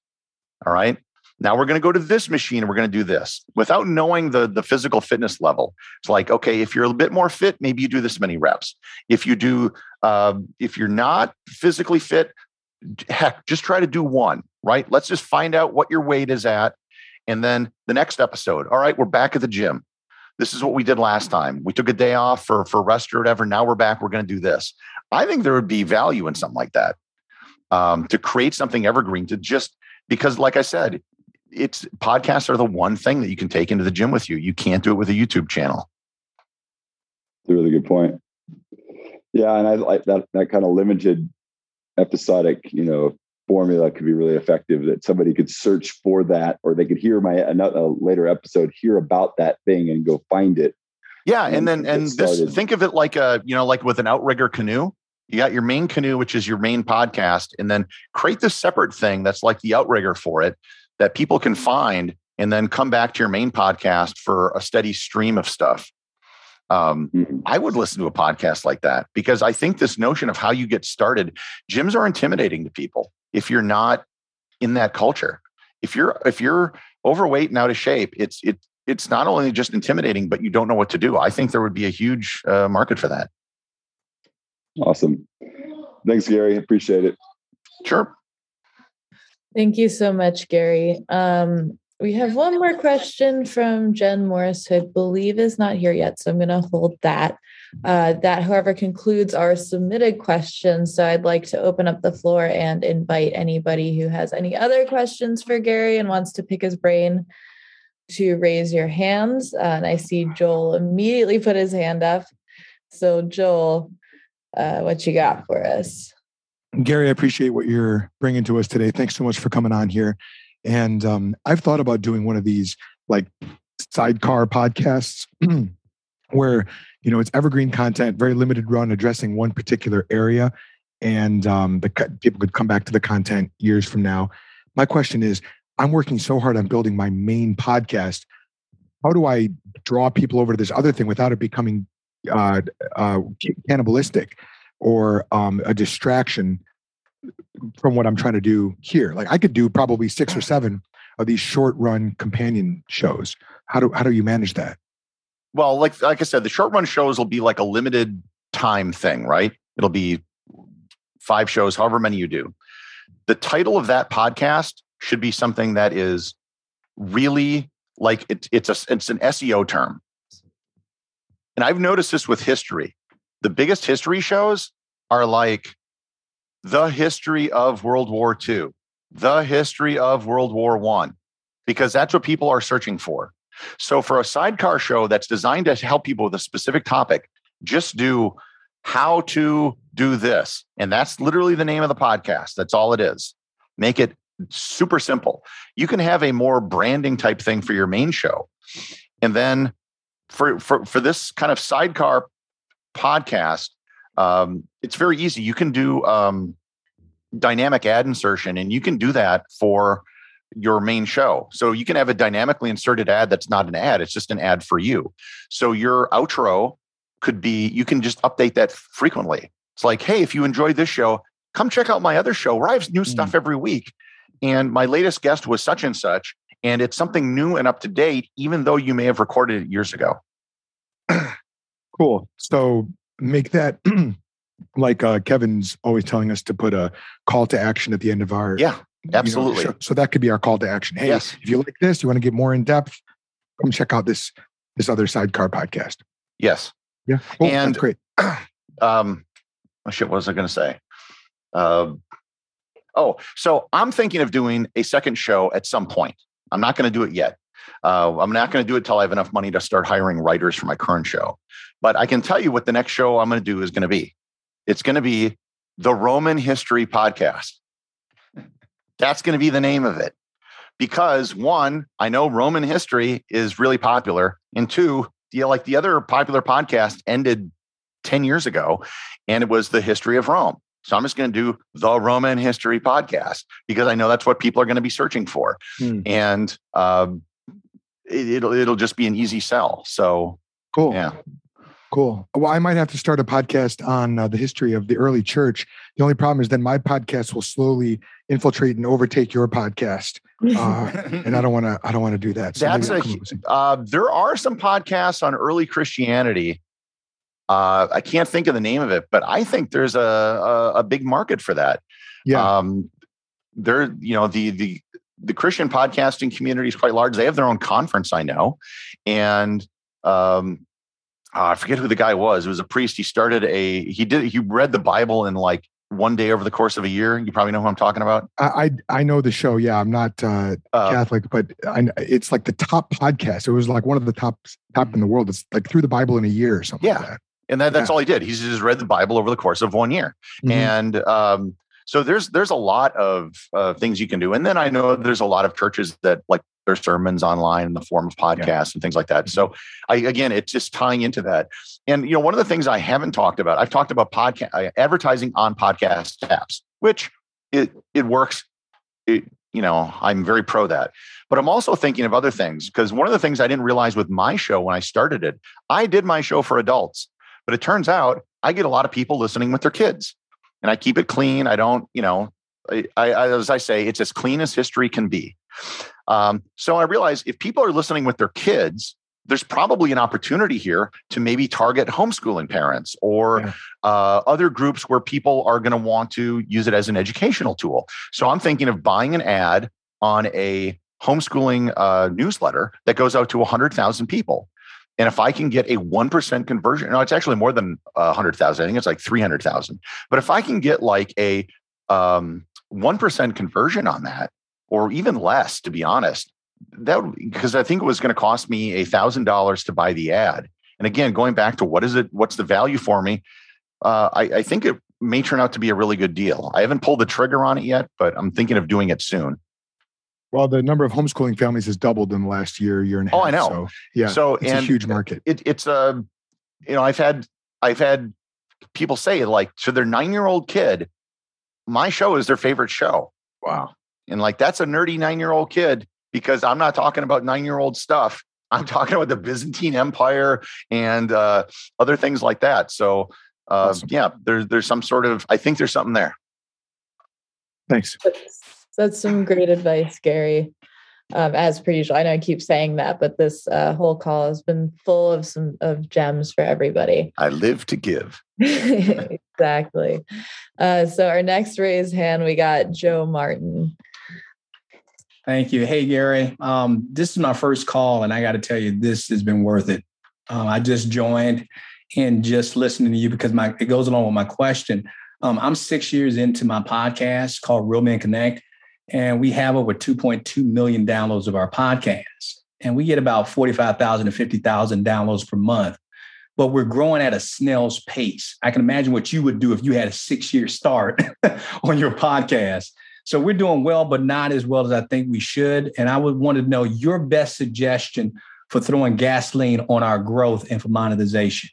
All right. Now we're going to go to this machine and we're going to do this without knowing the, the physical fitness level. It's like, okay, if you're a bit more fit, maybe you do this many reps. If you do, uh, if you're not physically fit, heck, just try to do one, right? Let's just find out what your weight is at. And then the next episode, all right, we're back at the gym this is what we did last time. We took a day off for for rest or whatever. Now we're back. We're going to do this. I think there would be value in something like that um, to create something evergreen. To just because, like I said, it's podcasts are the one thing that you can take into the gym with you. You can't do it with a YouTube channel. That's a really good point. Yeah, and I like that that kind of limited episodic, you know, formula could be really effective that somebody could search for that or they could hear my another uh, later episode hear about that thing and go find it yeah and, and then and this think of it like a you know like with an outrigger canoe you got your main canoe which is your main podcast and then create this separate thing that's like the outrigger for it that people can find and then come back to your main podcast for a steady stream of stuff um, mm-hmm. I would listen to a podcast like that because I think this notion of how you get started, gyms are intimidating to people if you're not in that culture. If you're if you're overweight and out of shape, it's it it's not only just intimidating, but you don't know what to do. I think there would be a huge uh, market for that. Awesome. Thanks, Gary. Appreciate it. Sure. Thank you so much, Gary. Um, we have one more question from Jen Morris, who I believe is not here yet. So I'm going to hold that. Uh, that, however, concludes our submitted questions. So I'd like to open up the floor and invite anybody who has any other questions for Gary and wants to pick his brain to raise your hands. Uh, and I see Joel immediately put his hand up. So, Joel, uh, what you got for us? Gary, I appreciate what you're bringing to us today. Thanks so much for coming on here. And um, I've thought about doing one of these like sidecar podcasts [CLEARS THROAT] where, you know, it's evergreen content, very limited run, addressing one particular area. And um, the people could come back to the content years from now. My question is I'm working so hard on building my main podcast. How do I draw people over to this other thing without it becoming uh, uh, cannibalistic or um, a distraction from what I'm trying to do here. Like I could do probably six or seven of these short run companion shows. How do how do you manage that? Well, like like I said, the short run shows will be like a limited time thing, right? It'll be five shows, however many you do. The title of that podcast should be something that is really like it, it's a it's an SEO term. And I've noticed this with history. The biggest history shows are like the history of World War II. the history of World War One, because that's what people are searching for. So for a sidecar show that's designed to help people with a specific topic, just do how to do this. And that's literally the name of the podcast. That's all it is. Make it super simple. You can have a more branding type thing for your main show. And then for for for this kind of sidecar podcast, um, it's very easy. You can do um, dynamic ad insertion, and you can do that for your main show. So you can have a dynamically inserted ad that's not an ad, it's just an ad for you. So your outro could be you can just update that frequently. It's like, hey, if you enjoyed this show, come check out my other show where I have new stuff mm. every week. And my latest guest was such and such, and it's something new and up to date, even though you may have recorded it years ago. [CLEARS THROAT] cool. So make that [CLEARS THROAT] like uh, Kevin's always telling us to put a call to action at the end of our yeah absolutely. You know, so that could be our call to action. Hey, yes. if you like this, you want to get more in depth, come check out this this other sidecar podcast. Yes. Yeah. Cool. and great. [CLEARS THROAT] um, oh shit, what was I going to say? Um, oh, so I'm thinking of doing a second show at some point. I'm not going to do it yet. Uh, I'm not going to do it till I have enough money to start hiring writers for my current show. But I can tell you what the next show I'm going to do is going to be. It's going to be the Roman History Podcast. That's going to be the name of it. Because one, I know Roman history is really popular. And two, yeah, like the other popular podcast ended 10 years ago, and it was the history of Rome. So I'm just going to do the Roman history podcast because I know that's what people are going to be searching for. Hmm. And um, it, will it'll just be an easy sell. So cool. Yeah. Cool. Well, I might have to start a podcast on uh, the history of the early church. The only problem is then my podcast will slowly infiltrate and overtake your podcast, uh, and I don't want to. I don't want to do that. So That's a. Uh, there are some podcasts on early Christianity. Uh, I can't think of the name of it, but I think there's a a, a big market for that. Yeah. Um, there, you know, the the the Christian podcasting community is quite large. They have their own conference, I know, and um, uh, I forget who the guy was. It was a priest. He started a he did he read the Bible in like one day over the course of a year. You probably know who I'm talking about. I I, I know the show. Yeah, I'm not uh, uh, Catholic, but I, it's like the top podcast. It was like one of the top top in the world. It's like through the Bible in a year or something. Yeah, like and that, that's yeah. all he did. He's just read the Bible over the course of one year, mm-hmm. and um, so there's there's a lot of uh, things you can do. And then I know there's a lot of churches that like their sermons online in the form of podcasts yeah. and things like that. Mm-hmm. So I again, it's just tying into that. And you know, one of the things I haven't talked about, I've talked about podcast uh, advertising on podcast apps, which it it works. It, you know, I'm very pro that. But I'm also thinking of other things because one of the things I didn't realize with my show when I started it, I did my show for adults, but it turns out I get a lot of people listening with their kids and I keep it clean. I don't, you know, I, I, as I say, it's as clean as history can be. Um, so I realize if people are listening with their kids, there's probably an opportunity here to maybe target homeschooling parents or yeah. uh, other groups where people are going to want to use it as an educational tool. So I'm thinking of buying an ad on a homeschooling uh, newsletter that goes out to 100,000 people. And if I can get a 1% conversion, no, it's actually more than 100,000. I think it's like 300,000. But if I can get like a um, 1% conversion on that, or even less, to be honest, that because I think it was going to cost me a thousand dollars to buy the ad. And again, going back to what is it? What's the value for me? Uh, I, I think it may turn out to be a really good deal. I haven't pulled the trigger on it yet, but I'm thinking of doing it soon. Well, the number of homeschooling families has doubled in the last year, year and a half. Oh, I know. So, yeah. So it's a huge market. It, it's a, uh, you know, I've had, I've had people say like to their nine year old kid, my show is their favorite show. Wow. And like, that's a nerdy nine year old kid because I'm not talking about nine year old stuff. [LAUGHS] I'm talking about the Byzantine Empire and uh, other things like that. So, uh, awesome. yeah, there's there's some sort of I think there's something there. Thanks. That's some great advice, Gary. Um, as per usual, I know I keep saying that, but this uh, whole call has been full of some of gems for everybody. I live to give. [LAUGHS] exactly. Uh, so our next raised hand, we got Joe Martin. Thank you. Hey, Gary. Um, this is my first call, and I got to tell you, this has been worth it. Uh, I just joined and just listening to you because my it goes along with my question. Um, I'm six years into my podcast called Real Men Connect, and we have over 2.2 million downloads of our podcast. And we get about 45,000 to 50,000 downloads per month. But we're growing at a snail's pace. I can imagine what you would do if you had a six year start [LAUGHS] on your podcast. So we're doing well, but not as well as I think we should. And I would want to know your best suggestion for throwing gasoline on our growth and for monetization.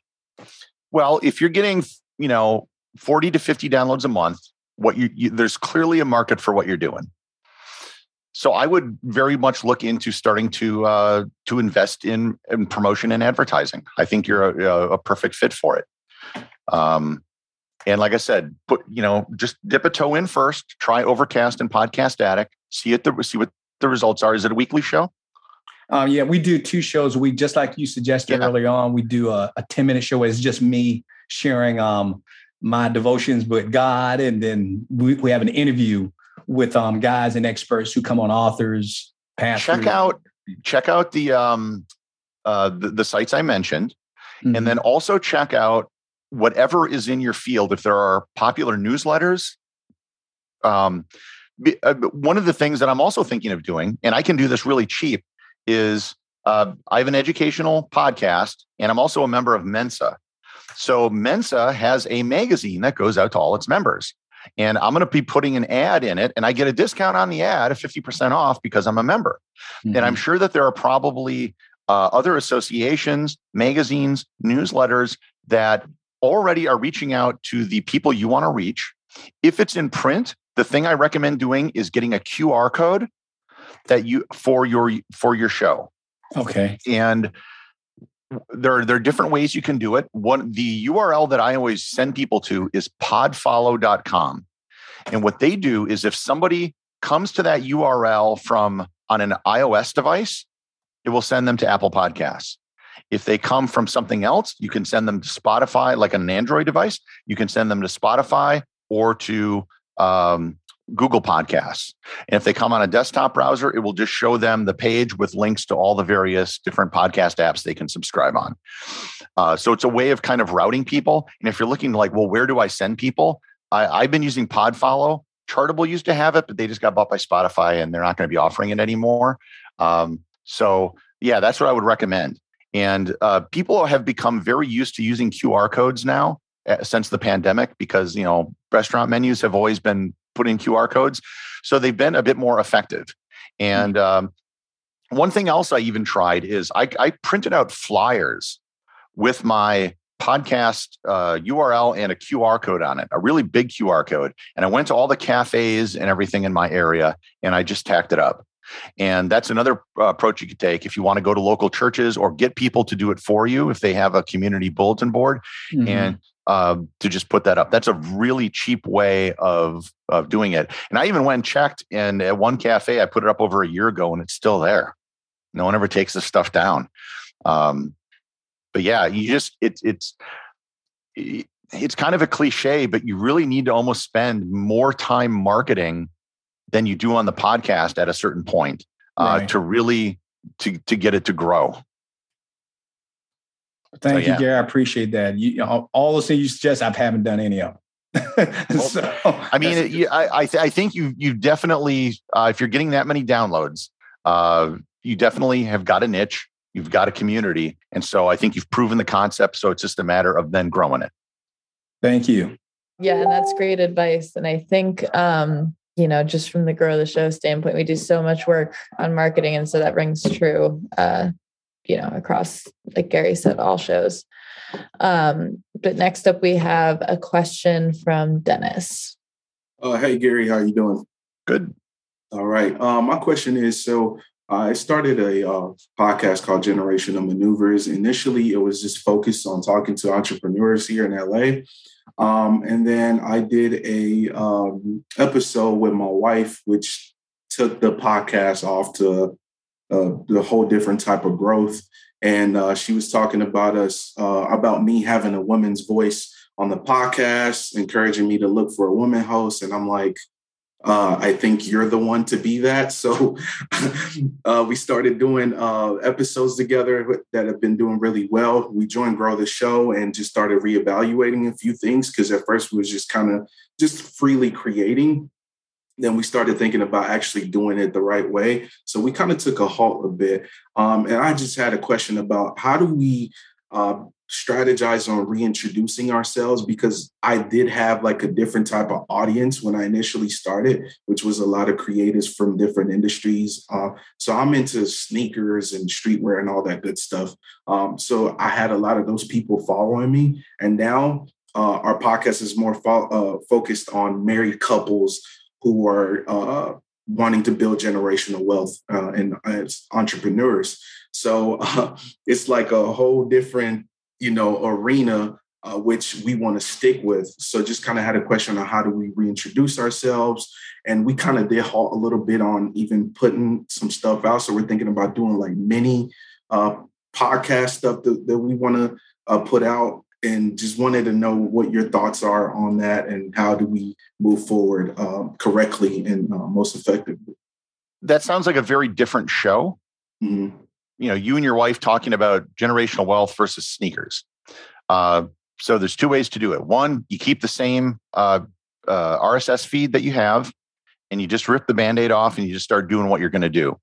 Well, if you're getting, you know, 40 to 50 downloads a month, what you, you there's clearly a market for what you're doing. So I would very much look into starting to uh, to invest in, in promotion and advertising. I think you're a, a perfect fit for it. Um, and like I said, put you know just dip a toe in first. Try Overcast and Podcast Addict. See it. The, see what the results are. Is it a weekly show? Um, yeah, we do two shows a week, just like you suggested yeah. early on. We do a, a 10 minute show. It's just me sharing um, my devotions with God. And then we, we have an interview with um, guys and experts who come on authors. Check out check out the um, uh, the, the sites I mentioned, mm-hmm. and then also check out whatever is in your field. If there are popular newsletters, um, uh, one of the things that I'm also thinking of doing, and I can do this really cheap, is uh, I have an educational podcast, and I'm also a member of Mensa. So Mensa has a magazine that goes out to all its members and I'm going to be putting an ad in it, and I get a discount on the ad of 50% off because I'm a member. Mm-hmm. And I'm mm-hmm. sure that there are probably uh, other associations, magazines, newsletters that already are reaching out to the people you want to reach. If it's in print, the thing I recommend doing is getting a QR code that you for your for your show. Okay. And there are, there are different ways you can do it. One, the URL that I always send people to is podfollow.com. And what they do is if somebody comes to that URL from on an iOS device, it will send them to Apple Podcasts. If they come from something else, you can send them to Spotify, like an Android device. You can send them to Spotify or to um, Google Podcasts. And if they come on a desktop browser, it will just show them the page with links to all the various different podcast apps they can subscribe on. Uh, so it's a way of kind of routing people. And if you're looking like, well, where do I send people? I, have been using Podfollow. Chartable used to have it, but they just got bought by Spotify and they're not going to be offering it anymore. Um, so yeah, that's what I would recommend. And uh, people have become very used to using QR codes now uh, since the pandemic because you know restaurant menus have always been put in QR codes. So they've been a bit more effective. And um, one thing else I even tried is I, I printed out flyers with my podcast uh, URL and a QR code on it, a really big QR code. And I went to all the cafes and everything in my area and I just tacked it up. And that's another uh, approach you could take if you want to go to local churches or get people to do it for you if they have a community bulletin board. Mm-hmm. And uh, to just put that up. That's a really cheap way of of doing it. And I even went and checked, and at one cafe, I put it up over a year ago, and it's still there. No one ever takes this stuff down. Um, but yeah, you just it, it's it's kind of a cliche, but you really need to almost spend more time marketing than you do on the podcast at a certain point uh, right. to really to to get it to grow. Thank so, you, yeah. Gary. I appreciate that. You, you know, all those things you suggest, I haven't done any of. [LAUGHS] so, I mean, you, I I, th- I, think you you definitely uh, if you're getting that many downloads, uh, you definitely have got a niche. You've got a community, and so I think you've proven the concept. So it's just a matter of then growing it. Thank you. Yeah, and that's great advice. And I think um, you know, just from the grow the show standpoint, we do so much work on marketing, and so that rings true. Uh, you know, across, like Gary said, all shows. Um, but next up, we have a question from Dennis. Uh, hey, Gary, how are you doing? Good. All right. Um, my question is, so I started a uh, podcast called Generational Maneuvers. Initially, it was just focused on talking to entrepreneurs here in LA. Um, and then I did a um, episode with my wife, which took the podcast off to uh, the whole different type of growth. And uh, she was talking about us, uh, about me having a woman's voice on the podcast, encouraging me to look for a woman host. And I'm like, uh, I think you're the one to be that. So [LAUGHS] uh, we started doing uh, episodes together that have been doing really well. We joined Grow the Show and just started reevaluating a few things because at first we was just kind of just freely creating then we started thinking about actually doing it the right way. So we kind of took a halt a bit. Um, and I just had a question about how do we uh, strategize on reintroducing ourselves because I did have like a different type of audience when I initially started, which was a lot of creatives from different industries. Uh, so I'm into sneakers and streetwear and all that good stuff. Um, so I had a lot of those people following me. And now uh, our podcast is more fo- uh, focused on married couples who are uh, wanting to build generational wealth uh, and as entrepreneurs. So [LAUGHS] it's like a whole different you know, arena uh, which we want to stick with. So just kind of had a question on how do we reintroduce ourselves, and we kind of did halt a little bit on even putting some stuff out. So we're thinking about doing like mini uh, podcast stuff that, that we want to uh, put out, and just wanted to know what your thoughts are on that, and how do we move forward um, correctly and uh, most effectively. That sounds like a very different show. Mm-hmm you know you and your wife talking about generational wealth versus sneakers. Uh, so there's two ways to do it. One you keep the same uh, uh, rss feed that you have and you just rip the band-aid off and you just start doing what you're going to do.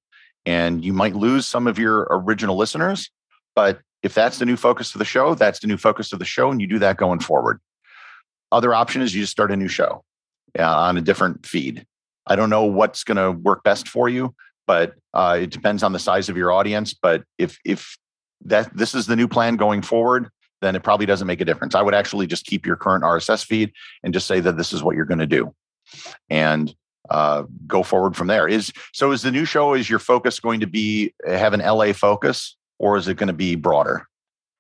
And you might lose some of your original listeners but if that's the new focus of the show that's the new focus of the show and you do that going forward. Other option is you just start a new show uh, on a different feed. I don't know what's going to work best for you but uh, it depends on the size of your audience. But if if that this is the new plan going forward, then it probably doesn't make a difference. I would actually just keep your current RSS feed and just say that this is what you're going to do, and uh, go forward from there. Is so? Is the new show is your focus going to be have an LA focus, or is it going to be broader?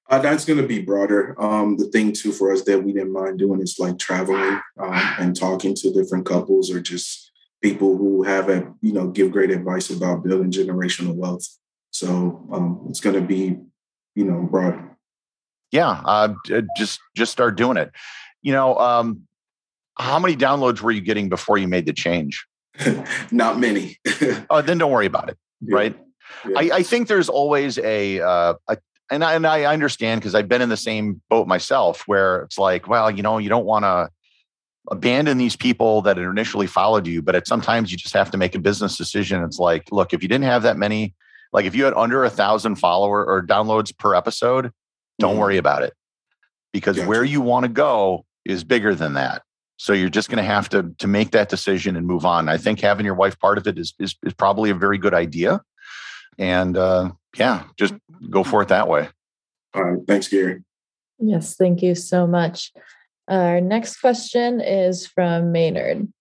Uh, that's going to be broader. Um, the thing too for us that we didn't mind doing is like traveling um, and talking to different couples or just people who have a you know give great advice about building generational wealth. So um, it's going to be you know broad. Yeah, uh, just just start doing it. You know, um, how many downloads were you getting before you made the change? [LAUGHS] Not many. [LAUGHS] oh, then don't worry about it. Yeah. Right. Yeah. I, I, think there's always a, uh, a and I, and I understand because I've been in the same boat myself where it's like, well, you know, you don't want to abandon these people that initially followed you but at sometimes you just have to make a business decision. It's like look if you didn't have that many like if you had under a thousand follower or downloads per episode don't mm-hmm. worry about it. Because gotcha. where you want to go is bigger than that. So you're just going to have to to make that decision and move on. I think having your wife part of it is is, is probably a very good idea. And uh yeah just go for it that way. All right. Thanks gary. Yes thank you so much our next question is from Maynard.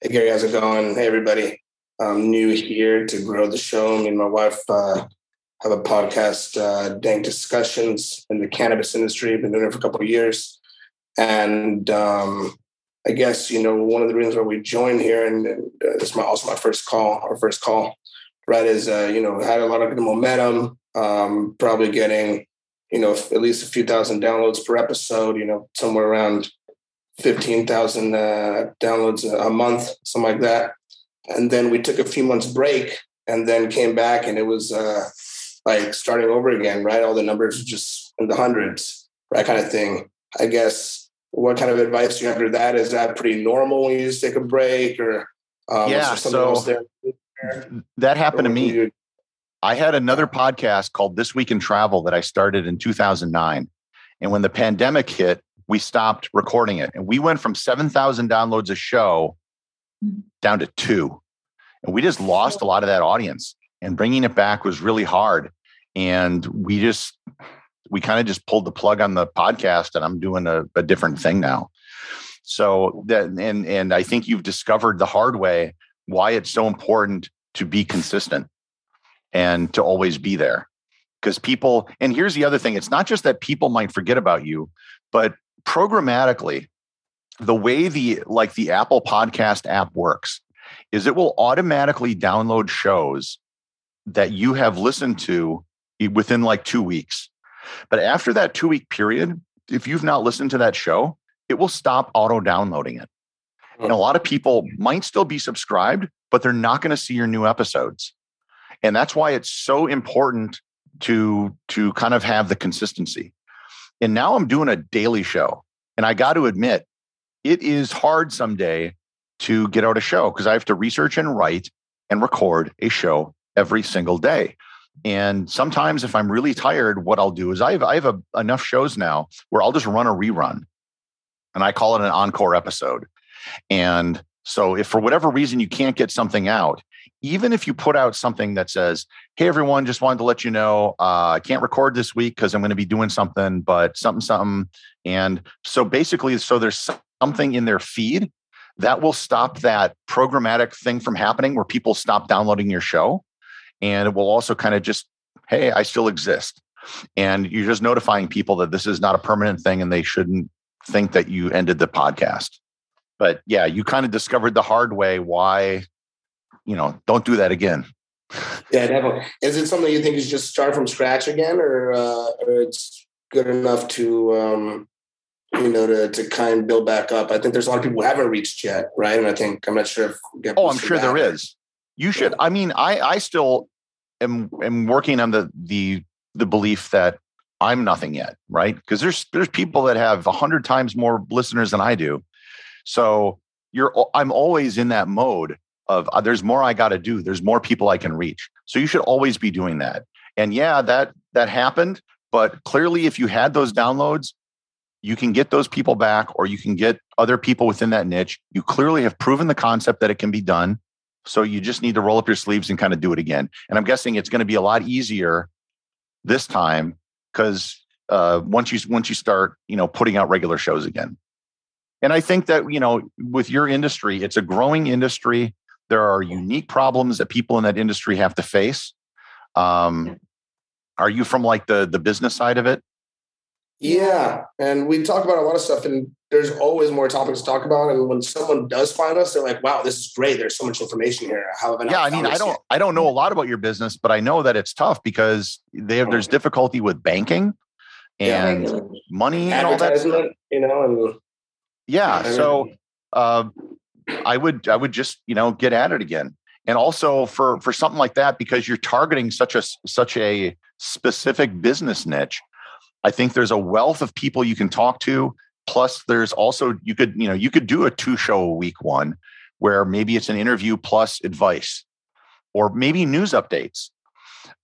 Hey, Gary, how's it going? Hey, everybody. I'm new here to grow the show. Me and my wife uh, have a podcast, uh, Dank Discussions in the cannabis industry. Been doing it for a couple of years. And um, I guess, you know, one of the reasons why we joined here, and, and uh, this is my, also my first call, our first call, right, is, uh, you know, had a lot of good momentum, um, probably getting you know, at least a few thousand downloads per episode, you know, somewhere around 15,000 uh, downloads a month, something like that. And then we took a few months break and then came back and it was uh, like starting over again, right? All the numbers just in the hundreds, right? Kind of thing. I guess what kind of advice do you have for that? Is that pretty normal when you just take a break or um, yeah, so that happened to me. You, I had another podcast called This Week in Travel that I started in 2009. And when the pandemic hit, we stopped recording it. And we went from 7,000 downloads a show down to two. And we just lost a lot of that audience. And bringing it back was really hard. And we just, we kind of just pulled the plug on the podcast and I'm doing a, a different thing now. So that, and, and I think you've discovered the hard way why it's so important to be consistent and to always be there. Because people, and here's the other thing it's not just that people might forget about you, but programmatically, the way the like the Apple Podcast app works is it will automatically download shows that you have listened to within like two weeks. But after that two week period, if you've not listened to that show, it will stop auto downloading it. And a hmm. lot of people might still be subscribed, but they're not going to see your new episodes and that's why it's so important to to kind of have the consistency and now i'm doing a daily show and i got to admit it is hard someday to get out a show because I have to research and write and record a show every single day. And sometimes, if I'm really tired, what I'll do is I have I have a, enough shows now where I'll just run a rerun, and I call it an encore episode. And so, if for whatever reason you can't get something out, even if you put out something that says, "Hey, everyone, just wanted to let you know uh, I can't record this week because I'm going to be doing something, but something, something," and so basically, so there's something in their feed that will stop that programmatic thing from happening where people stop downloading your show. And it will also kind of just, hey, I still exist. And you're just notifying people that this is not a permanent thing and they shouldn't think that you ended the podcast. But yeah, you kind of discovered the hard way why, you know, don't do that again. Yeah, definitely. Is it something you think is just start from scratch again, or, uh, or it's good enough to um, you know, to to kind of build back up. I think there's a lot of people who haven't reached yet, right? And I think I'm not sure if oh, I'm sure there is. You should. I mean, I I still am am working on the the the belief that I'm nothing yet, right? Because there's there's people that have a hundred times more listeners than I do. So you're I'm always in that mode of uh, there's more I got to do. There's more people I can reach. So you should always be doing that. And yeah, that that happened. But clearly, if you had those downloads, you can get those people back or you can get other people within that niche. You clearly have proven the concept that it can be done. So you just need to roll up your sleeves and kind of do it again. And I'm guessing it's going to be a lot easier this time because uh, once you once you start, you know, putting out regular shows again. And I think that you know, with your industry, it's a growing industry. There are unique problems that people in that industry have to face. Um, are you from like the the business side of it? Yeah, and we talk about a lot of stuff, and there's always more topics to talk about. And when someone does find us, they're like, "Wow, this is great! There's so much information here." How have I? yeah, I mean, I don't, yet? I don't know a lot about your business, but I know that it's tough because they have, there's difficulty with banking and yeah, money and all that. You know, and yeah, so uh, I would, I would just, you know, get at it again. And also for for something like that, because you're targeting such a such a specific business niche I think there's a wealth of people you can talk to. Plus, there's also you could you know you could do a two show a week one where maybe it's an interview plus advice, or maybe news updates.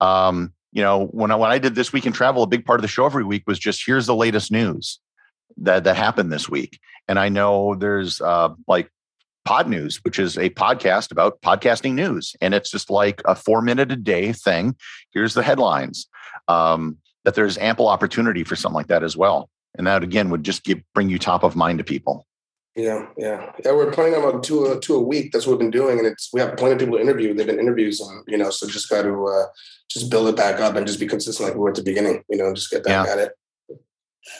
Um, you know, when I when I did this week in travel, a big part of the show every week was just here's the latest news that that happened this week. And I know there's uh, like Podnews, which is a podcast about podcasting news, and it's just like a four minute a day thing. Here's the headlines. Um, that there's ample opportunity for something like that as well. And that again would just give, bring you top of mind to people. Yeah, yeah, yeah. We're planning on two a, two a week. That's what we've been doing, and it's we have plenty of people to interview. They've been interviews on, you know, so just got to uh, just build it back up and just be consistent like we were at the beginning. You know, just get back yeah. at it.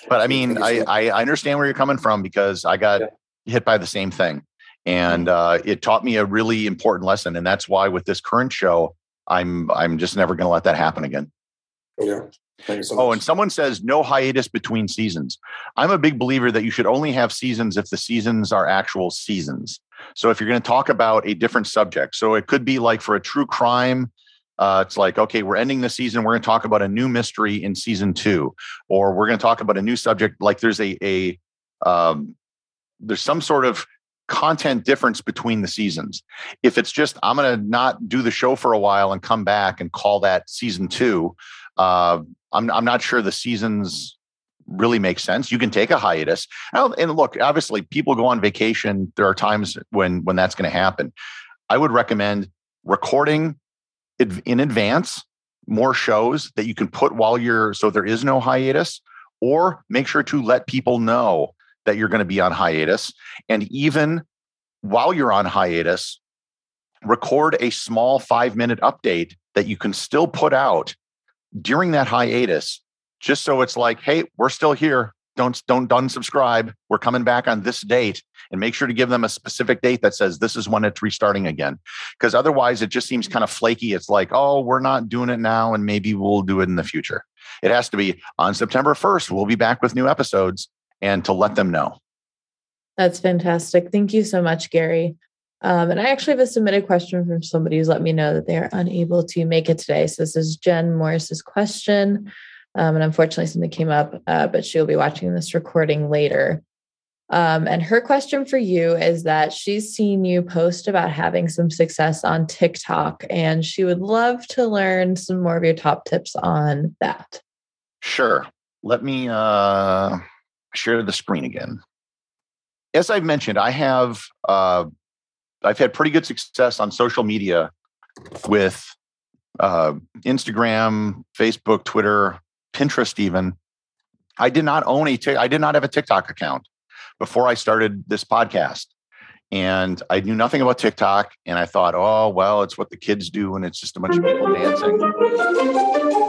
But I mean, I, I understand where you're coming from because I got yeah. hit by the same thing, and mm-hmm. uh, it taught me a really important lesson, and that's why with this current show, I'm I'm just never going to let that happen again. Yeah. So oh, and someone says no hiatus between seasons. I'm a big believer that you should only have seasons if the seasons are actual seasons. So if you're going to talk about a different subject, so it could be like for a true crime, uh, it's like, okay, we're ending the season. We're going to talk about a new mystery in season two, or we're going to talk about a new subject. Like there's a, a um, there's some sort of content difference between the seasons. If it's just, I'm going to not do the show for a while and come back and call that season two, uh, I'm, I'm not sure the seasons really make sense. You can take a hiatus. And look, obviously, people go on vacation. There are times when when that's going to happen. I would recommend recording in advance more shows that you can put while you're so there is no hiatus, or make sure to let people know that you're going to be on hiatus. And even while you're on hiatus, record a small five minute update that you can still put out during that hiatus, just so it's like, hey, we're still here. Don't don't unsubscribe. We're coming back on this date, and make sure to give them a specific date that says this is when it's restarting again. Because otherwise, it just seems kind of flaky. It's like, oh, we're not doing it now, and maybe we'll do it in the future. It has to be on September 1st. We'll be back with new episodes, and to let them know. That's fantastic. Thank you so much, Gary. Um, and I actually have a submitted question from somebody who's let me know that they are unable to make it today. So this is Jen Morris's question. Um, and unfortunately, something came up, uh, but she'll be watching this recording later. Um, and her question for you is that she's seen you post about having some success on TikTok, and she would love to learn some more of your top tips on that. Sure. Let me uh, share the screen again. As I've mentioned, I have uh, I've had pretty good success on social media with uh, Instagram, Facebook, Twitter, Pinterest, even. I did not own a t- I did not have a TikTok account before I started this podcast. And I knew nothing about TikTok. And I thought, oh, well, it's what the kids do. And it's just a bunch of people dancing.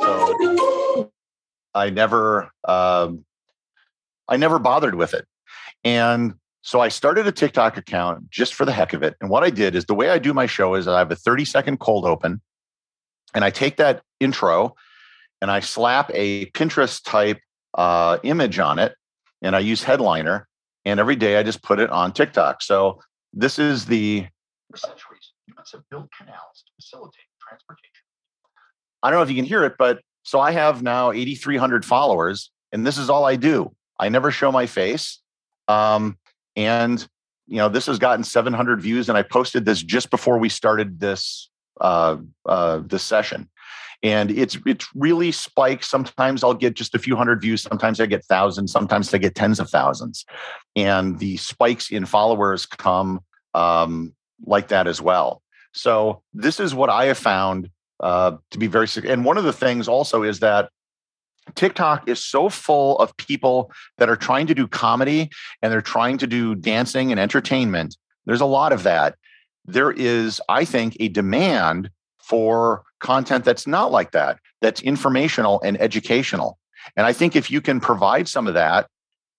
So I never, um, I never bothered with it. And so I started a TikTok account just for the heck of it. And what I did is the way I do my show is I have a 30 second cold open and I take that intro and I slap a Pinterest type uh, image on it and I use headliner and every day I just put it on TikTok. So this is the For centuries humans have built canals to facilitate transportation. I don't know if you can hear it, but so I have now 8,300 followers, and this is all I do. I never show my face, um, and you know this has gotten 700 views, and I posted this just before we started this uh, uh, this session. And it's it's really spikes sometimes i'll get just a few hundred views sometimes i get thousands sometimes i get tens of thousands. And the spikes in followers come um, like that as well. So this is what i have found uh, to be very and one of the things also is that TikTok is so full of people that are trying to do comedy and they're trying to do dancing and entertainment. There's a lot of that. There is, I think, a demand for content that's not like that, that's informational and educational. And I think if you can provide some of that,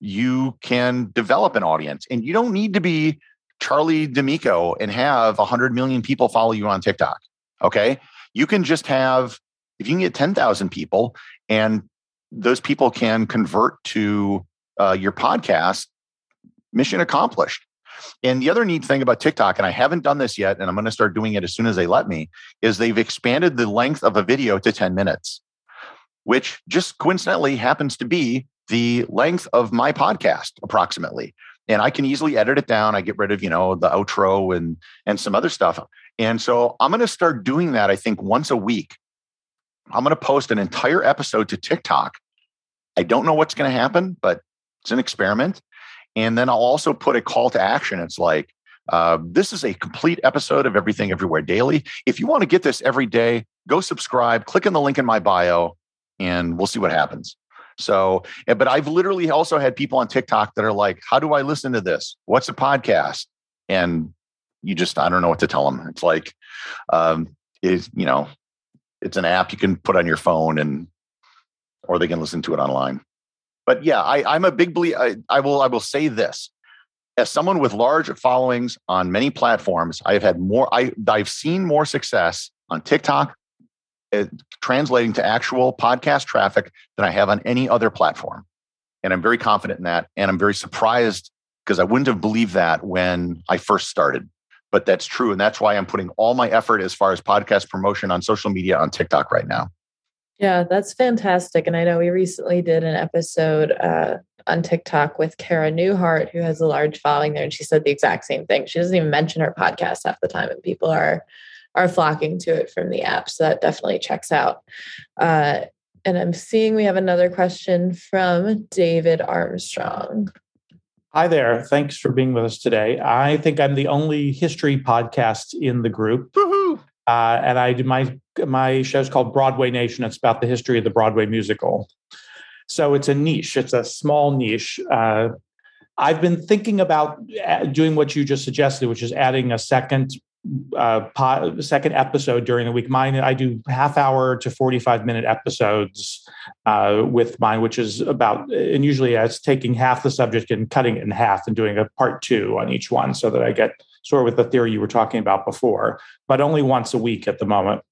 you can develop an audience. And you don't need to be Charli D'Amelio and have 100 million people follow you on TikTok. Okay. You can just have, if you can get 10,000 people and those people can convert to uh, your podcast, mission accomplished. And the other neat thing about TikTok, and I haven't done this yet, and I'm going to start doing it as soon as they let me, is they've expanded the length of a video to 10 minutes, which just coincidentally happens to be the length of my podcast approximately. And I can easily edit it down. I get rid of, you know, the outro and and some other stuff. And so I'm going to start doing that, I think, once a week. I'm going to post an entire episode to TikTok. I don't know what's going to happen, but it's an experiment. And then I'll also put a call to action. It's like, uh, this is a complete episode of Everything Everywhere Daily. If you want to get this every day, go subscribe, click on the link in my bio, and we'll see what happens. So, eh, but I've literally also had people on TikTok that are like, How do I listen to this? What's a podcast? And you just, I don't know what to tell them. It's like, um, is, you know, it's an app you can put on your phone and, or they can listen to it online. But yeah, I, am a big believer. I, I will I will say this. As someone with large followings on many platforms, I've had more, I, I've seen more success on TikTok uh, translating to actual podcast traffic than I have on any other platform. And I'm very confident in that. And I'm very surprised because I wouldn't have believed that when I first started. But that's true. And that's why I'm putting all my effort as far as podcast promotion on social media on TikTok right now. Yeah, that's fantastic. And I know we recently did an episode uh, on TikTok with Kara Newhart, who has a large following there, and she said the exact same thing. She doesn't even mention her podcast half the time, and people are are flocking to it from the app. So that definitely checks out. Uh, and I'm seeing we have another question from David Armstrong. Hi there. Thanks for being with us today. I think I'm the only history podcast in the group. Woo-hoo! Uh, and I do my my show is called Broadway Nation. It's about the history of the Broadway musical. So it's a niche. It's a small niche. Uh, I've been thinking about uh, doing what you just suggested, which is adding a second uh, second episode during the week. Mine, I do half hour to 45 minute episodes uh, with mine, which is about, and usually it's taking half the subject and cutting it in half and doing a part two on each one so that I get sort of with the theory you were talking about before, but only once a week at the moment.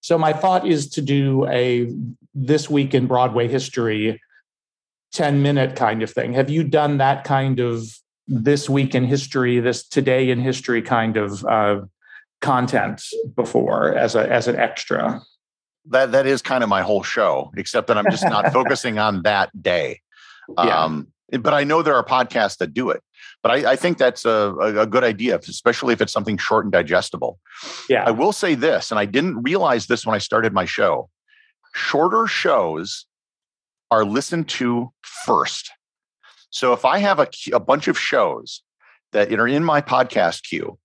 So my thought is to do a this week in Broadway history 10 minute kind of thing. Have you done that kind of this week in history, this today in history kind of uh, content before as a as an extra? That that is kind of my whole show, except that I'm just not [LAUGHS] focusing on that day. Yeah. Um, but I know there are podcasts that do it. But I, I think that's a, a good idea, especially if it's something short and digestible. Yeah. I will say this, and I didn't realize this when I started my show. Shorter shows are listened to first. So if I have a, a bunch of shows that are in my podcast queue,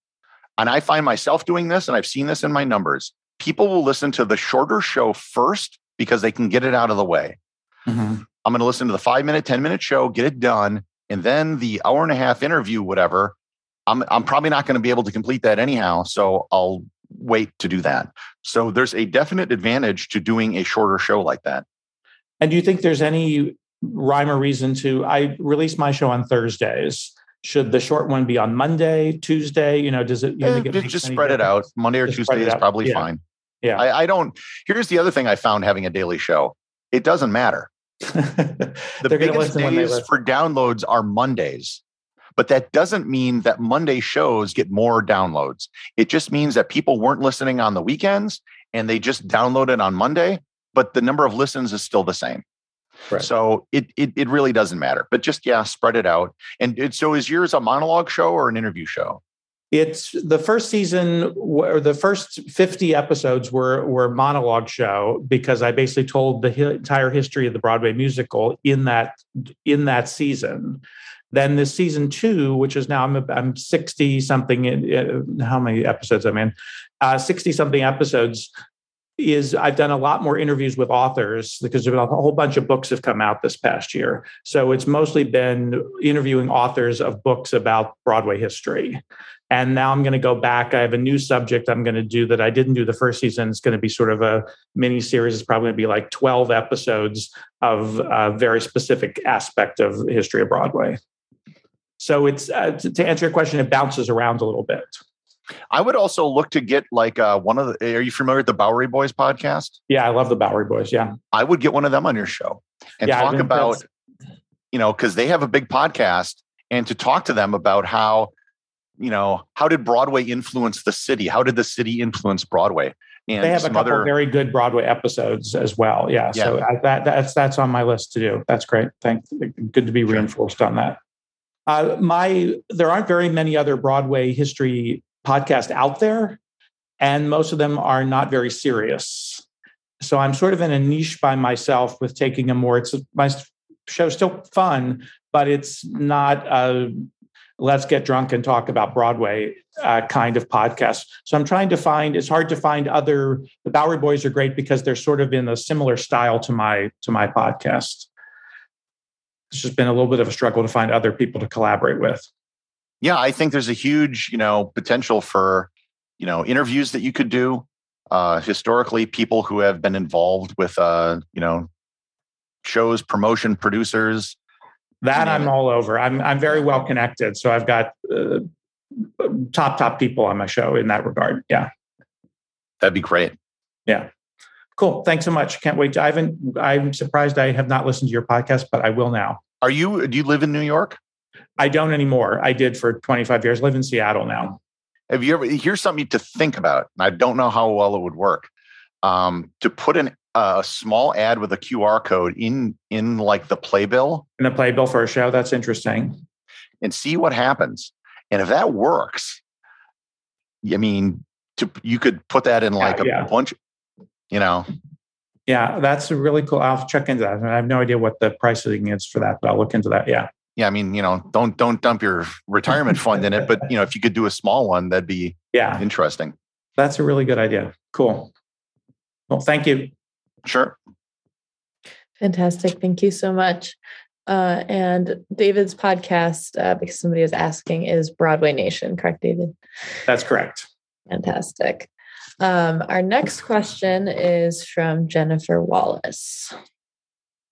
and I find myself doing this, and I've seen this in my numbers, people will listen to the shorter show first because they can get it out of the way. Mhm. I'm going to listen to the five minute, 10 minute show, get it done. And then the hour and a half interview, whatever, I'm, I'm probably not going to be able to complete that anyhow. So I'll wait to do that. So there's a definite advantage to doing a shorter show like that. And do you think there's any rhyme or reason to? I release my show on Thursdays. Should the short one be on Monday, Tuesday? You know, does it? You uh, think just spread it out. Monday or Just Tuesday is probably Yeah. fine. Yeah. I, I don't. Here's the other thing I found having a daily show. It doesn't matter. [LAUGHS] The They're going to biggest days for downloads are Mondays. But that doesn't mean that Monday shows get more downloads. It just means that people weren't listening on the weekends and they just downloaded on Monday, but the number of listens is still the same. Right. So it, it it really doesn't matter. But just yeah, spread it out. And it, so is yours a monologue show or an interview show? It's the first season or the first 50 episodes were were monologue show because I basically told the hi- entire history of the Broadway musical in that in that season. Then this season two, which is now I'm I'm 60 something in uh, how many episodes I'm in, uh, 60 something episodes is I've done a lot more interviews with authors because a whole bunch of books have come out this past year. So it's mostly been interviewing authors of books about Broadway history. And now I'm going to go back. I have a new subject I'm going to do that I didn't do the first season. It's going to be sort of a mini series. It's probably going to be like 12 episodes of a very specific aspect of history of Broadway. So it's uh, to answer your question, it bounces around a little bit. I would also look to get like uh, one of the. Are you familiar with the Bowery Boys podcast? Yeah, I love the Bowery Boys. Yeah, I would get one of them on your show and Yeah, talk about, you know, because they have a big podcast and to talk to them about how, you know, how did Broadway influence the city? How did the city influence Broadway? And they have a couple other, very good Broadway episodes as well. Yeah, so I, that that's that's on my list to do. That's great. Thank, good to be reinforced on that. Uh, my there aren't very many other Broadway history podcasts out there, and most of them are not very serious. So I'm sort of in a niche by myself with taking a more. It's my show's still fun, but it's not a let's get drunk and talk about Broadway uh, kind of podcast. So I'm trying to find. It's hard to find other. The Bowery Boys are great because they're sort of in a similar style to my to my podcast. It's just been a little bit of a struggle to find other people to collaborate with. Yeah, I think there's a huge, you know, potential for, you know, interviews that you could do. Uh, historically, people who have been involved with, uh, you know, shows, promotion, producers. That name I'm all over. I'm I'm very well connected, so I've got uh, top top people on my show in that regard. Yeah, That'd be great. yeah. Cool. Thanks so much. Can't wait. To, I haven't. I'm surprised I have not listened to your podcast, but I will now. Are you? Do you live in New York? I don't anymore. I did for 25 years. Live in Seattle now. Have you ever? Here's something to think about. And I don't know how well it would work. Um, to put an a small ad with a QR code in in like the playbill In the playbill for a show. That's interesting. and see what happens. And if that works, I mean, to you could put that in like a yeah. bunch. You know, Yeah, that's really cool. I'll check into that. I have no idea what the pricing is for that, but I'll look into that. Yeah. Yeah. I mean, you know, don't don't dump your retirement fund in it, but you know, if you could do a small one, that'd be Yeah. interesting. That's a really good idea. Cool. Well, thank you. Sure. Fantastic. Thank you so much. Uh, and David's podcast, uh, because somebody was asking, is Broadway Nation, correct, David? That's correct. Fantastic. Um, our next question is from Jennifer Wallace.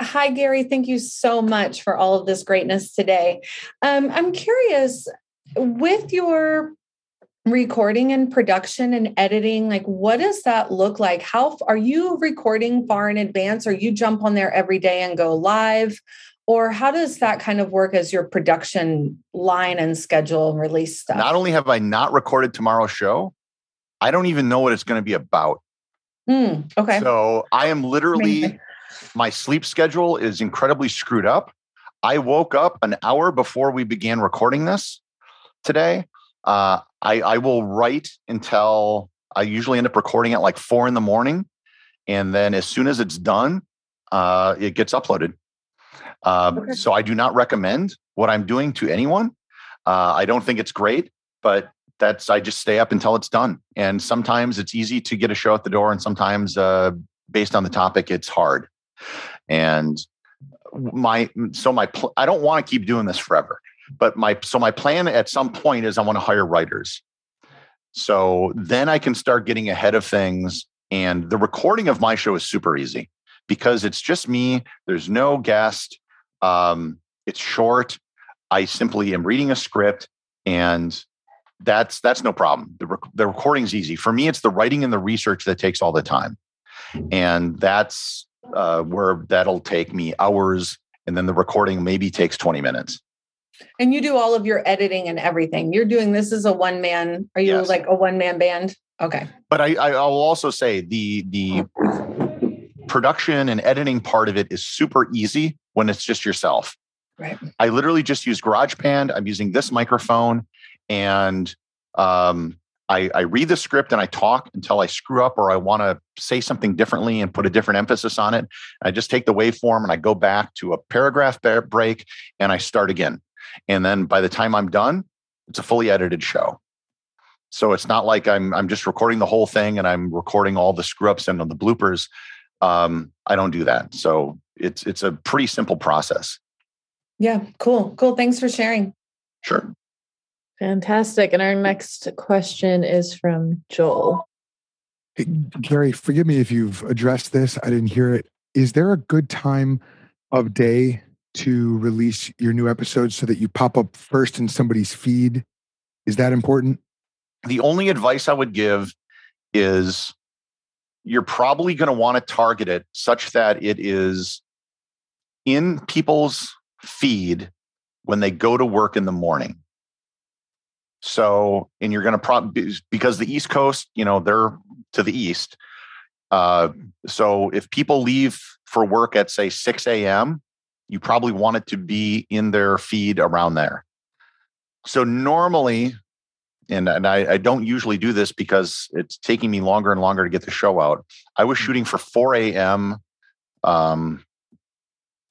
Hi, Gary. Thank you so much for all of this greatness today. Um, I'm curious with your recording and production and editing, like what does that look like? How are you recording far in advance or you jump on there every day and go live? Or how does that kind of work as your production line and schedule and release stuff? Not only have I not recorded tomorrow's show, I don't even know what it's going to be about. Hmm, okay. So I am literally. My sleep schedule is incredibly screwed up. I woke up an hour before we began recording this today. Uh, I, I will write until I usually end up recording at like four in the morning. And then as soon as it's done, uh, it gets uploaded. Um, okay. So I do not recommend what I'm doing to anyone. Uh, I don't think it's great, but that's I just stay up until it's done. And sometimes it's easy to get a show at the door, and sometimes uh, based on the topic, it's hard. And my so my pl- I don't want to keep doing this forever, but my so my plan at some point is I want to hire writers. So then I can start getting ahead of things. And the recording of my show is super easy because it's just me. There's no guest. Um, it's short. I simply am reading a script, and that's that's no problem. The rec- the recording's easy for me. It's the writing and the research that takes all the time, and that's uh, where that'll take me hours, and then the recording maybe takes twenty minutes. And you do all of your editing and everything. You're doing this as a one man. Are you yes. like a one man band? Okay. But I, I will also say the the production and editing part of it is super easy when it's just yourself. Right. I literally just use GarageBand. I'm using this microphone and um, I, I, read the script and I talk until I screw up or I want to say something differently and put a different emphasis on it. I just take the waveform and I go back to a paragraph break and I start again. And then by the time I'm done, it's a fully edited show. So it's not like I'm I'm just recording the whole thing and I'm recording all the screw ups and the bloopers. Um, I don't do that. So it's it's a pretty simple process. Yeah, cool. Cool. Thanks for sharing. Sure. Fantastic. And our next question is from Joel. Hey, Gary, forgive me if you've addressed this. I didn't hear it. Is there a good time of day to release your new episodes so that you pop up first in somebody's feed? Is that important? The only advice I would give is you're probably going to want to target it such that it is in people's feed when they go to work in the morning. So, and you're going to probably because the East Coast, you know, they're to the east. Uh, so if people leave for work at say 6 a.m., you probably want it to be in their feed around there. So normally, and, and I, I, don't usually do this because it's taking me longer and longer to get the show out. I was shooting for 4 a.m. Um,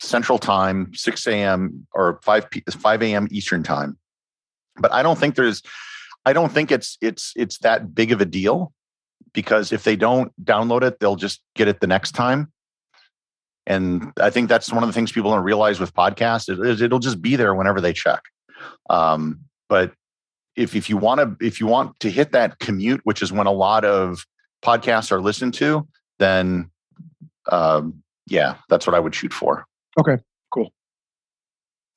Central Time, 6 a.m. or 5 p- 5 a.m. Eastern Time. But I don't think there's, I don't think it's it's it's that big of a deal because if they don't download it, they'll just get it the next time. And I think that's one of the things people don't realize with podcasts is it'll just be there whenever they check. Um, but if if you want to if you want to hit that commute, which is when a lot of podcasts are listened to, then um, yeah, that's what I would shoot for. Okay, cool.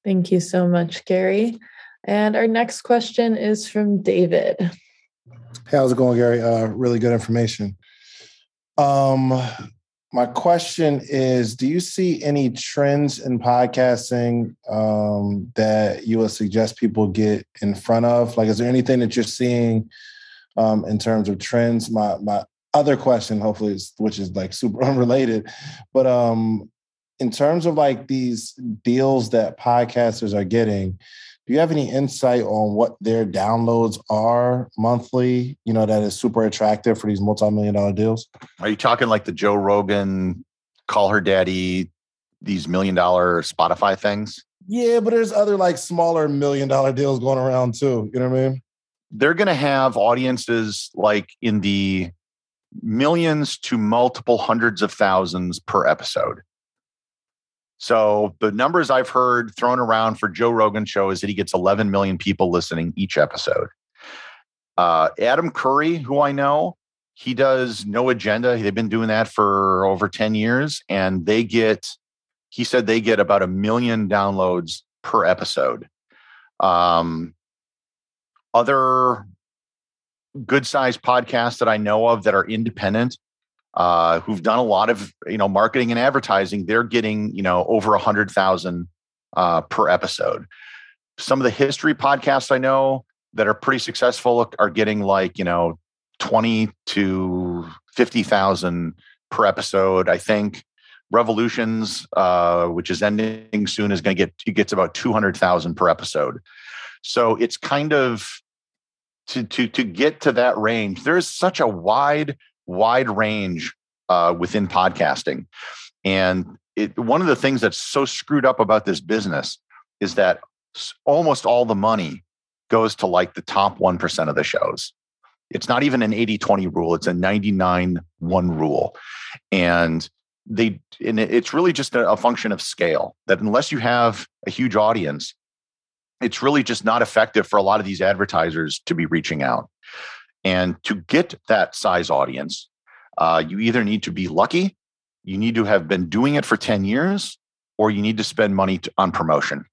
Thank you so much, Gary. And our next question is from David. Hey, how's it going, Gary? Uh, really good information. Um, my question is Do you see any trends in podcasting um, that you would suggest people get in front of? Like, is there anything that you're seeing um, in terms of trends? My, my other question, hopefully, is, which is like super [LAUGHS] unrelated, but um, in terms of like these deals that podcasters are getting, do you have any insight on what their downloads are monthly? You know, that is super attractive for these multi-million dollar deals. Are you talking like the Joe Rogan, call her daddy, these million dollar Spotify things? Yeah, but there's other like smaller million dollar deals going around too. You know what I mean? They're going to have audiences like in the millions to multiple hundreds of thousands per episode. So the numbers I've heard thrown around for Joe Rogan show is that he gets 11 million people listening each episode. Uh, Adam Curry, who I know, he does no agenda. They've been doing that for over 10 years, and they get, he said they get about a million downloads per episode. Um, other good sized podcasts that I know of that are independent uh, who've done a lot of you know marketing and advertising, they're getting you know over a hundred thousand uh, per episode. Some of the history podcasts I know that are pretty successful are getting like you know twenty to fifty thousand per episode. I think Revolutions, uh, which is ending soon, is going to get it gets about two hundred thousand per episode. So it's kind of to to to get to that range. There is such a wide wide range uh, within podcasting, and it, one of the things that's so screwed up about this business is that almost all the money goes to like the top 1% of the shows. It's not even an 80 20 rule, it's a 99 1 rule. And they and it's really just a, a function of scale that unless you have a huge audience it's really just not effective for a lot of these advertisers to be reaching out and to get that size audience uh, you either need to be lucky you need to have been doing it for 10 years or you need to spend money to, on promotion.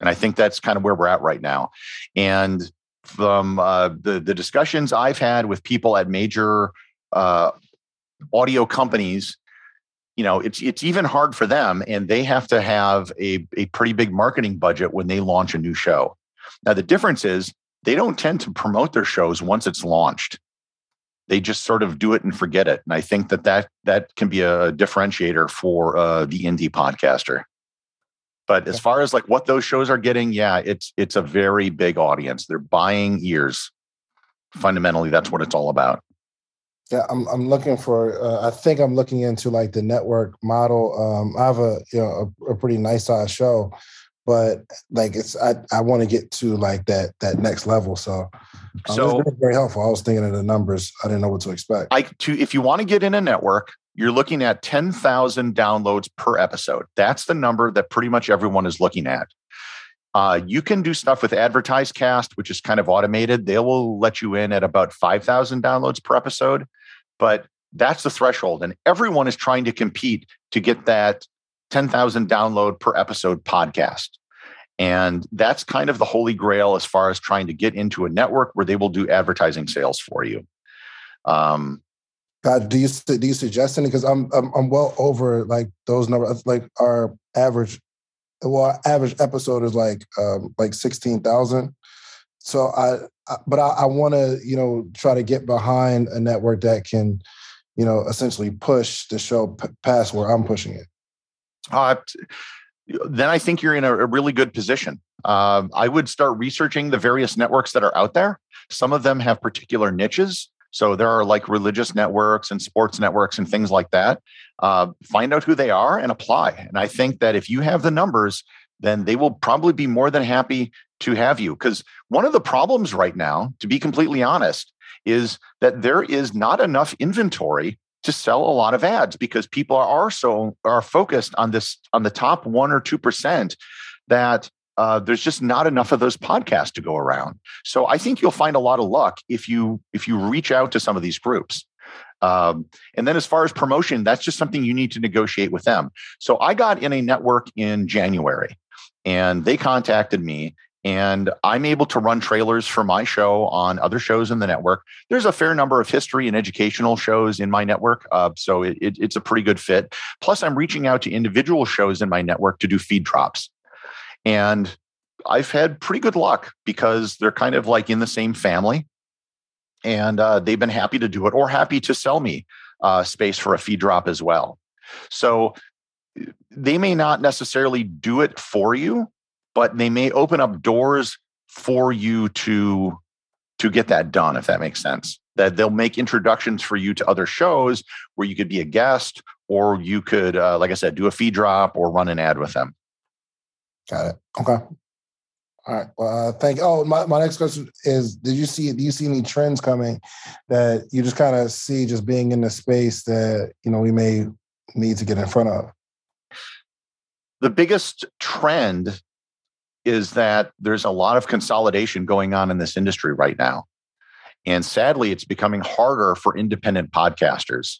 And i think that's kind of where we're at right now. And from uh, the the discussions i've had with people at major uh, audio companies you know it's it's even hard for them and they have to have a, a pretty big marketing budget when they launch a new show. Now the difference is they don't tend to promote their shows once it's launched. They just sort of do it and forget it. And i think that that that can be a differentiator for uh, the indie podcaster. But as far as like what those shows are getting yeah it's it's a very big audience. They're buying ears. Fundamentally that's what it's all about. Yeah, I'm I'm looking for. Uh, I think I'm looking into like the network model. Um, I have a you know a, a pretty nice size show, but like it's I I want to get to like that that next level. So, um, so very helpful. I was thinking of the numbers. I didn't know what to expect. I to if you want to get in a network, you're looking at ten thousand downloads per episode. That's the number that pretty much everyone is looking at. Uh, you can do stuff with AdvertiseCast, which is kind of automated. They will let you in at about 5,000 downloads per episode, but that's the threshold. And everyone is trying to compete to get that 10,000 download per episode podcast. And that's kind of the holy grail as far as trying to get into a network where they will do advertising sales for you. Um, God, do you do you suggest any? Because I'm, I'm I'm well over like those numbers. Like our average well, average episode is like um, like sixteen thousand. So I, I, but I, I want to you know try to get behind a network that can, you know, essentially push the show p- past where I'm pushing it. Uh, then I think you're in a, a really good position. Uh, I would start researching the various networks that are out there. Some of them have particular niches. So there are like religious networks and sports networks and things like that. Uh, find out who they are and apply. And I think that if you have the numbers, then they will probably be more than happy to have you. Because one of the problems right now, to be completely honest, is that there is not enough inventory to sell a lot of ads because people are so are focused on this on the top one or two percent that uh, there's just not enough of those podcasts to go around. So I think you'll find a lot of luck if you if you reach out to some of these groups. Um, and then as far as promotion, that's just something you need to negotiate with them. So I got in a network in January, and they contacted me. And I'm able to run trailers for my show on other shows in the network. There's a fair number of history and educational shows in my network. Uh, so it, it, it's a pretty good fit. Plus, I'm reaching out to individual shows in my network to do feed drops. And I've had pretty good luck because they're kind of like in the same family. And uh, they've been happy to do it or happy to sell me uh, space for a feed drop as well. So they may not necessarily do it for you, but they may open up doors for you to to get that done if that makes sense that they'll make introductions for you to other shows where you could be a guest or you could uh, like i said do a feed drop or run an ad with them Got it. Okay. All right. Well, uh, thank. You. Oh, my, my next question is: Did you see? Do you see any trends coming that you just kind of see just being in the space that you know we may need to get in front of? The biggest trend is that there's a lot of consolidation going on in this industry right now, and sadly, it's becoming harder for independent podcasters.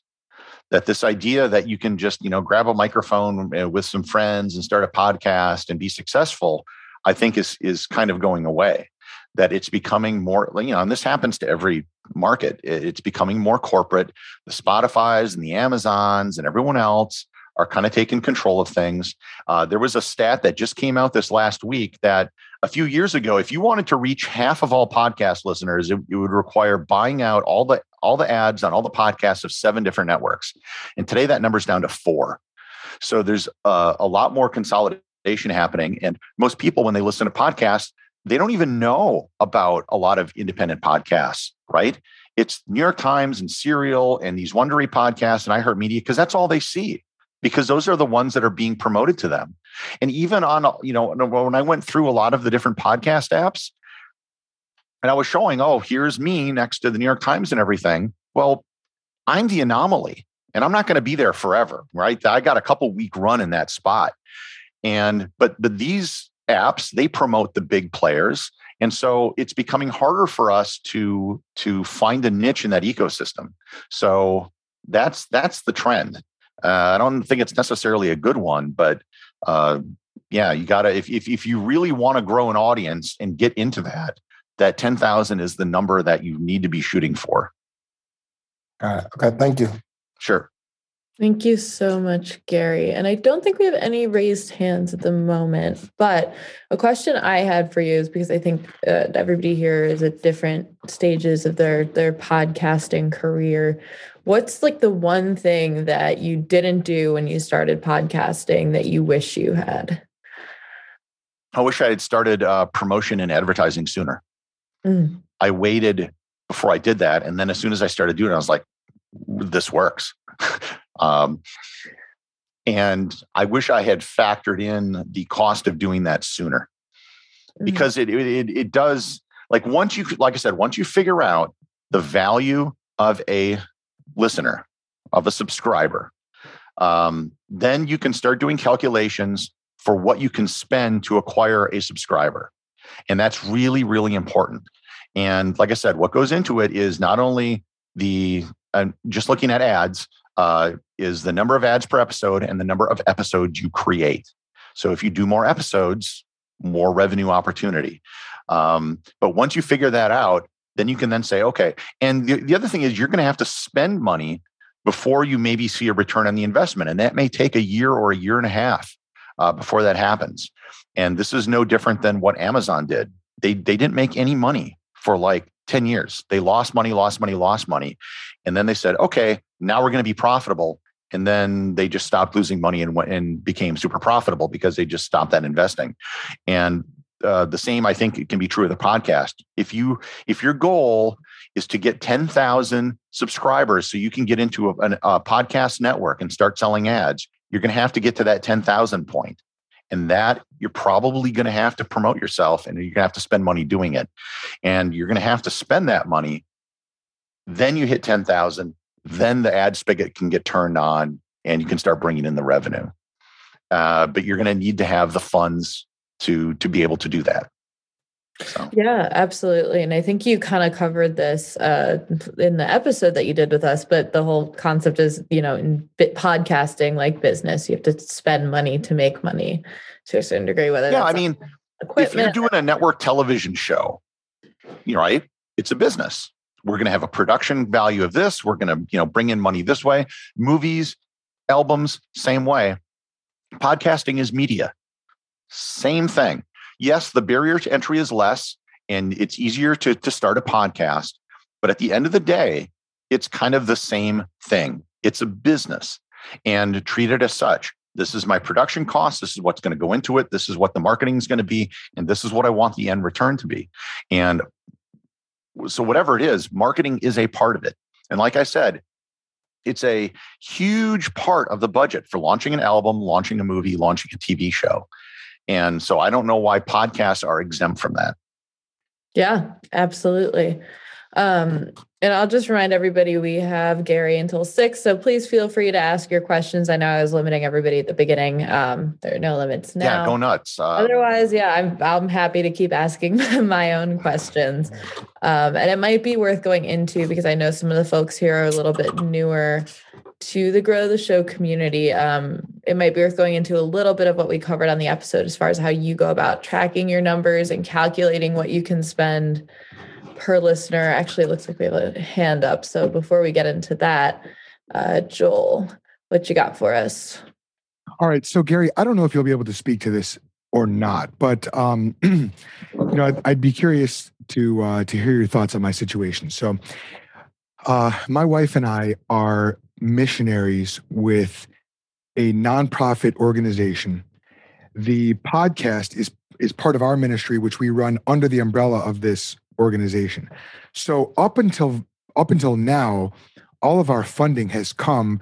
That this idea that you can just you know grab a microphone uh, with some friends and start a podcast and be successful i think is is kind of going away. That it's becoming more you know and this happens to every market. It's becoming more corporate. The spotify's and the amazons and everyone else are kind of taking control of things. Uh, there was a stat that just came out this last week that a few years ago, if you wanted to reach half of all podcast listeners, it, it would require buying out all the all the ads on all the podcasts of seven different networks. And today that number's down to four. So there's uh, a lot more consolidation happening. And most people, when they listen to podcasts, they don't even know about a lot of independent podcasts, right? It's New York Times and Serial and these Wondery podcasts and iHeartMedia because that's all they see because those are the ones that are being promoted to them. And even on, you know, when I went through a lot of the different podcast apps, and I was showing, oh, here's me next to the New York Times and everything. Well, I'm the anomaly and I'm not going to be there forever, right? I got a couple week run in that spot. And but but these apps, they promote the big players. And so it's becoming harder for us to to find a niche in that ecosystem. So that's that's the trend. Uh, I don't think it's necessarily a good one, but uh, yeah, you gotta if, if if you really want to grow an audience and get into that, that 10,000 is the number that you need to be shooting for. All right. Okay. Thank you. Sure. Thank you so much, Gary. And I don't think we have any raised hands at the moment, but a question I had for you is because I think uh, everybody here is at different stages of their their podcasting career. What's like the one thing that you didn't do when you started podcasting that you wish you had? I wish I had started uh, promotion and advertising sooner. Mm. I waited before I did that. And then as soon as I started doing it, I was like, this works. [LAUGHS] um, and I wish I had factored in the cost of doing that sooner mm. because it, it, it does like once you, like I said, once you figure out the value of a listener, of a subscriber, um, then you can start doing calculations for what you can spend to acquire a subscriber. And that's really, really important. And like I said, what goes into it is not only the uh, just looking at ads, uh, is the number of ads per episode and the number of episodes you create. So if you do more episodes, more revenue opportunity. Um, but once you figure that out, then you can then say, okay. And the, the other thing is you're going to have to spend money before you maybe see a return on the investment. And that may take a year or a year and a half uh, before that happens. And this is no different than what Amazon did. They they didn't make any money for like 10 years. They lost money, lost money, lost money. And then they said, okay, now we're going to be profitable. And then they just stopped losing money and went and became super profitable because they just stopped that investing. And uh, the same, I think, it can be true of the podcast. If you if your goal is to get 10,000 subscribers so you can get into a, a podcast network and start selling ads, you're going to have to get to that 10,000 point. And that you're probably going to have to promote yourself and you're going to have to spend money doing it. And you're going to have to spend that money. Then you hit 10,000. Then the ad spigot can get turned on and you can start bringing in the revenue. Uh, but you're going to need to have the funds to to be able to do that. So. Yeah, absolutely. And I think you kind of covered this uh, in the episode that you did with us, but the whole concept is, you know, in bit podcasting like business, you have to spend money to make money to a certain degree. Whether yeah, I mean, if you're doing a network television show, you know, right? It's a business. We're going to have a production value of this. We're going to, you know, bring in money this way. Movies, albums, same way. Podcasting is media. Same thing yes, the barrier to entry is less and it's easier to, to start a podcast. But at the end of the day, it's kind of the same thing. It's a business and treat it as such. This is my production cost. This is what's going to go into it. This is what the marketing is going to be. And this is what I want the end return to be. And so, whatever it is, marketing is a part of it. And like I said, it's a huge part of the budget for launching an album, launching a movie, launching a TV show. And so I don't know why podcasts are exempt from that. Yeah, absolutely. Um, and I'll just remind everybody we have Gary until six. So please feel free to ask your questions. I know I was limiting everybody at the beginning. Um, there are no limits now. Yeah, go nuts. Uh, Otherwise, yeah, I'm I'm happy to keep asking [LAUGHS] my own questions. Um, and it might be worth going into because I know some of the folks here are a little bit newer to the Grow the Show community, um, it might be worth going into a little bit of what we covered on the episode as far as how you go about tracking your numbers and calculating what you can spend per listener. Actually, it looks like we have a hand up. So before we get into that, uh, Joel, what you got for us? All right. So, Gary, I don't know if you'll be able to speak to this or not, but um, [CLEARS THROAT] you know, I'd, I'd, be curious to uh, to hear your thoughts on my situation. So, uh, my wife and I are missionaries with a nonprofit organization. The podcast is is part of our ministry, which we run under the umbrella of this organization. So up until up until now, all of our funding has come,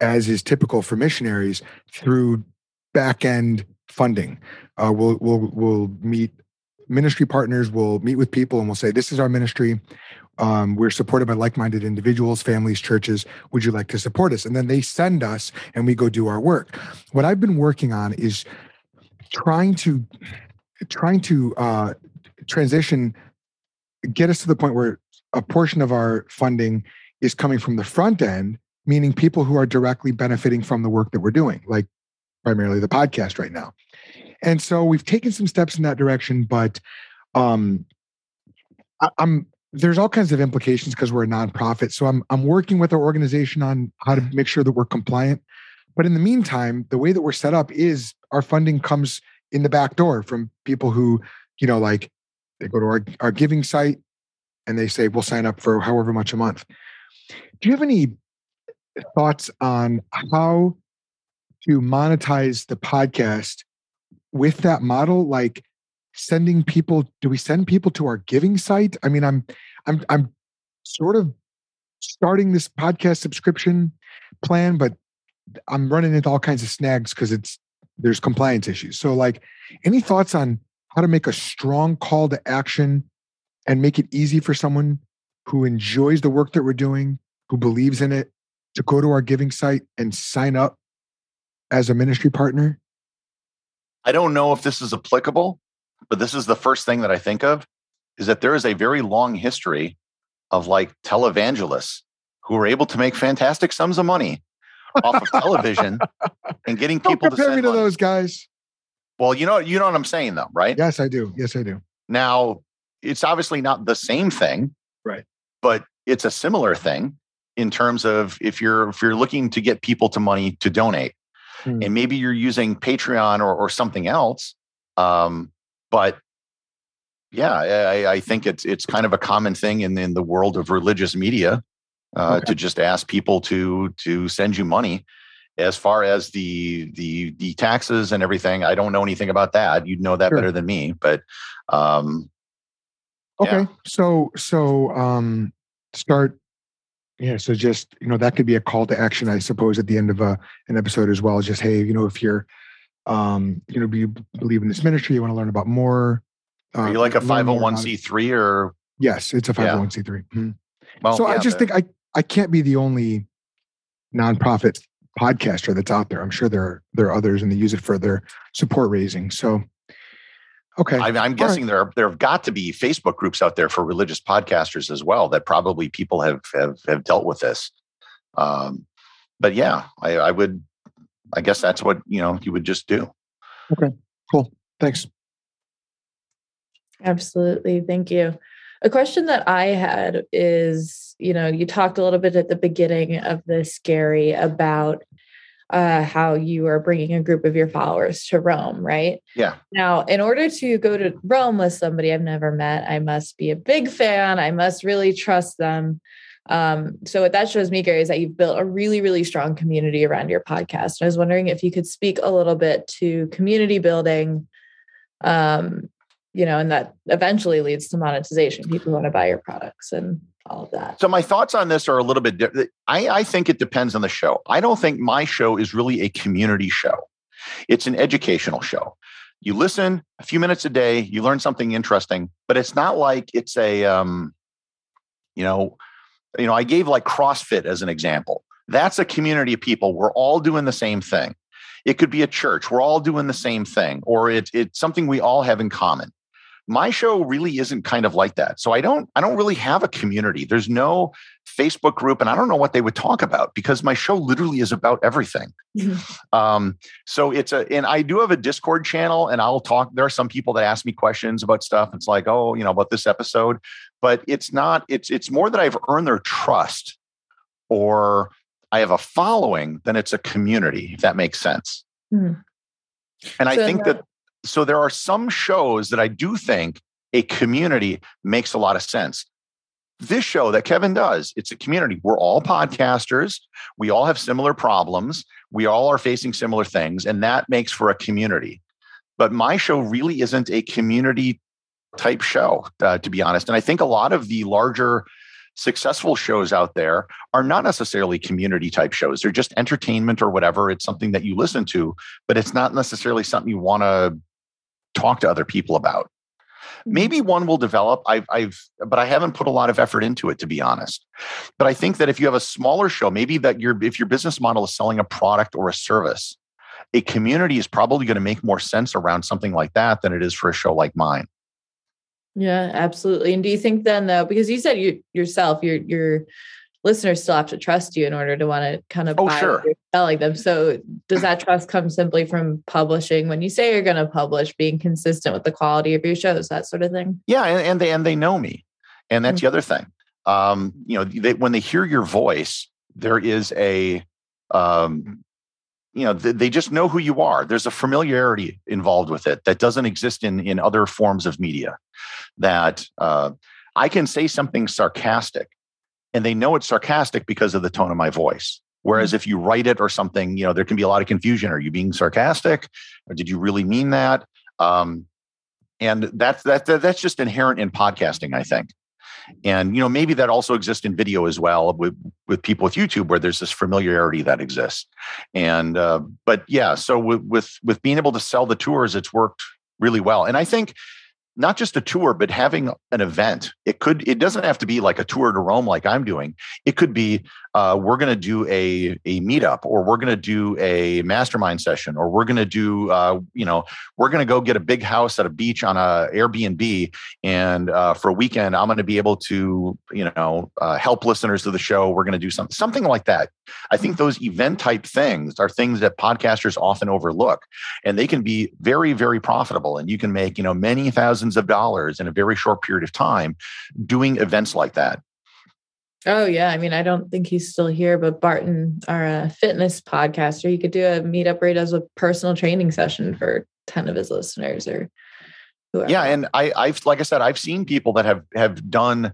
as is typical for missionaries, through back end funding. Uh, we'll we'll we'll meet ministry partners. We'll meet with people and we'll say, "This is our ministry. Um, we're supported by like-minded individuals, families, churches. Would you like to support us?" And then they send us, and we go do our work. What I've been working on is trying to trying to uh, transition, get us to the point where a portion of our funding is coming from the front end, meaning people who are directly benefiting from the work that we're doing, like primarily the podcast right now. And so we've taken some steps in that direction, but um, I, I'm there's all kinds of implications because we're a nonprofit. So I'm I'm working with our organization on how to make sure that we're compliant. But in the meantime, the way that we're set up is our funding comes in the back door from people who, you know, like they go to our, our giving site and they say, we'll sign up for however much a month. Do you have any thoughts on how to monetize the podcast with that model? Like sending people, do we send people to our giving site? I mean, I'm, I'm, I'm sort of starting this podcast subscription plan, but I'm running into all kinds of snags because it's there's compliance issues. So, like, any thoughts on how to make a strong call to action and make it easy for someone who enjoys the work that we're doing, who believes in it, to go to our giving site and sign up as a ministry partner? I don't know if this is applicable, but this is the first thing that I think of is that there is a very long history of like televangelists who are able to make fantastic sums of money off of [LAUGHS] television and getting people Don't compare to me to those guys. Well, you know, you know what I'm saying, though, right? Yes, I do. Yes, I do. Now, it's obviously not the same thing, right? But it's a similar thing in terms of if you're if you're looking to get people to money to donate, hmm. and maybe you're using Patreon or or something else. Um, but yeah, I, I think it's it's kind of a common thing in in the world of religious media uh, okay. to just ask people to to send you money. As far as the the the taxes and everything, I don't know anything about that. You'd know that sure. better than me, but um, okay. Yeah. So so um, start. Yeah, so just you know that could be a call to action, I suppose, at the end of a an episode as well. Just hey, you know, if you're um, you know, you believe in this ministry, you want to learn about more. Uh, Are you like a five hundred one c three or? Yes, it's a five hundred one c three. Hmm. Well, so yeah, I just think I I can't be the only nonprofit podcaster that's out there. I'm sure there are, there are others and they use it for their support raising. So, okay. I, am guessing right. there there have got to be Facebook groups out there for religious podcasters as well that probably people have have, have dealt with this. Um, but yeah, I, I would. I guess that's what you know you would just do. Okay. Cool. Thanks. Absolutely. Thank you. A question that I had is, you know, you talked a little bit at the beginning of this, Gary, about uh, how you are bringing a group of your followers to Rome, right? Yeah. Now, in order to go to Rome with somebody I've never met, I must be a big fan. I must really trust them. Um, so what that shows me, Gary, is that you've built a really, really strong community around your podcast. And I was wondering if you could speak a little bit to community building um, you know, and that eventually leads to monetization. People want to buy your products and all of that. So my thoughts on this are a little bit different. I, I think it depends on the show. I don't think my show is really a community show. It's an educational show. You listen a few minutes a day, you learn something interesting, but it's not like it's a um, you know, you know, I gave like CrossFit as an example. That's a community of people. We're all doing the same thing. It could be a church. We're all doing the same thing, or it, it's something we all have in common my show really isn't kind of like that. So i don't i don't really have a community. There's no facebook group and i don't know what they would talk about because my show literally is about everything. Mm-hmm. um, so it's a and i do have a discord channel and i'll talk there are some people that ask me questions about stuff. It's like oh you know about this episode. But it's not it's it's more that i've earned their trust or i have a following than it's a community if that makes sense. Hmm. And I think that so there are some shows that I do think a community makes a lot of sense. This show that Kevin does, it's a community. We're all podcasters. We all have similar problems. We all are facing similar things, and that makes for a community. But my show really isn't a community type show, uh, to be honest. And I think a lot of the larger successful shows out there are not necessarily community type shows. They're just entertainment or whatever. It's something that you listen to, but it's not necessarily something you want to talk to other people about. Mm-hmm. Maybe one will develop. I've, I've, but I haven't put a lot of effort into it, to be honest. But I think that if you have a smaller show, maybe that your, if your business model is selling a product or a service, a community is probably going to make more sense around something like that than it is for a show like mine. Yeah, absolutely. And do you think then though, because you said yourself, you yourself, your your listeners still have to trust you in order to want to kind of Oh, buy sure. you're selling them. So does that trust come simply from publishing when you say you're going to publish, being consistent with the quality of your shows, that sort of thing? Yeah, and, and they and they know me, and that's the other thing. Um, you know, they, when they hear your voice, there is a, um, you know, they, they just know who you are. There's a familiarity involved with it that doesn't exist in in other forms of media. That uh, I can say something sarcastic, and they know it's sarcastic because of the tone of my voice. Whereas if you write it or something, you know, there can be a lot of confusion. Are you being sarcastic, or did you really mean that? Um, and that's that, that that's just inherent in podcasting i think and you know maybe that also exists in video as well with with people with youtube where there's this familiarity that exists and uh, but yeah so with, with with being able to sell the tours it's worked really well and i think not just a tour but having an event. It could it doesn't have to be like a tour to rome like i'm doing. It could be uh, we're going to do a a meetup or we're going to do a mastermind session or we're going to do uh, you know we're going to go get a big house at a beach on a airbnb and uh, for a weekend i'm going to be able to you know uh, help listeners to the show. We're going to do something something like that. I think those event type things are things that podcasters often overlook and they can be very very profitable and you can make you know many thousands of dollars in a very short period of time doing events like that Oh yeah, I mean, I don't think he's still here, but Barton, our uh, fitness podcaster, he could do a meetup where he does a personal training session for ten of his listeners or whoever. Yeah, and I, I've like I said, I've seen people that have have done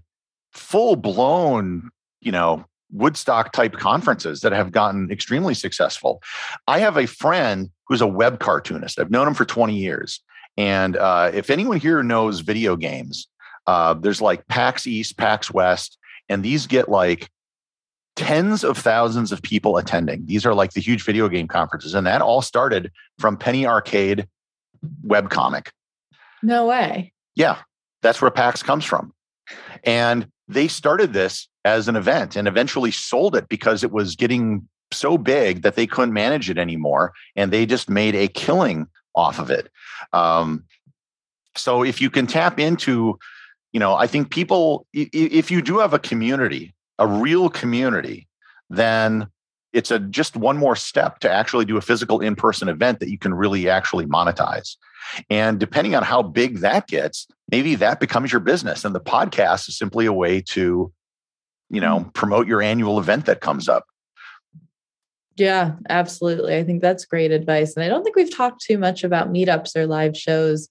full blown, you know, Woodstock type conferences that have gotten extremely successful. I have a friend who's a web cartoonist. I've known him for 20 years, and uh, if anyone here knows video games, uh, there's like PAX East, PAX West, and these get like tens of thousands of people attending. These are like the huge video game conferences, and that all started from Penny Arcade webcomic. No way. Yeah, that's where PAX comes from. And they started this as an event and eventually sold it because it was getting so big that they couldn't manage it anymore. And they just made a killing off of it. Um, so if you can tap into, you know, I think people, if you do have a community, a real community, then it's a just one more step to actually do a physical in-person event that you can really actually monetize. And depending on how big that gets, maybe that becomes your business. And the podcast is simply a way to, you know, mm. promote your annual event that comes up. Yeah, absolutely. I think that's great advice. And I don't think we've talked too much about meetups or live shows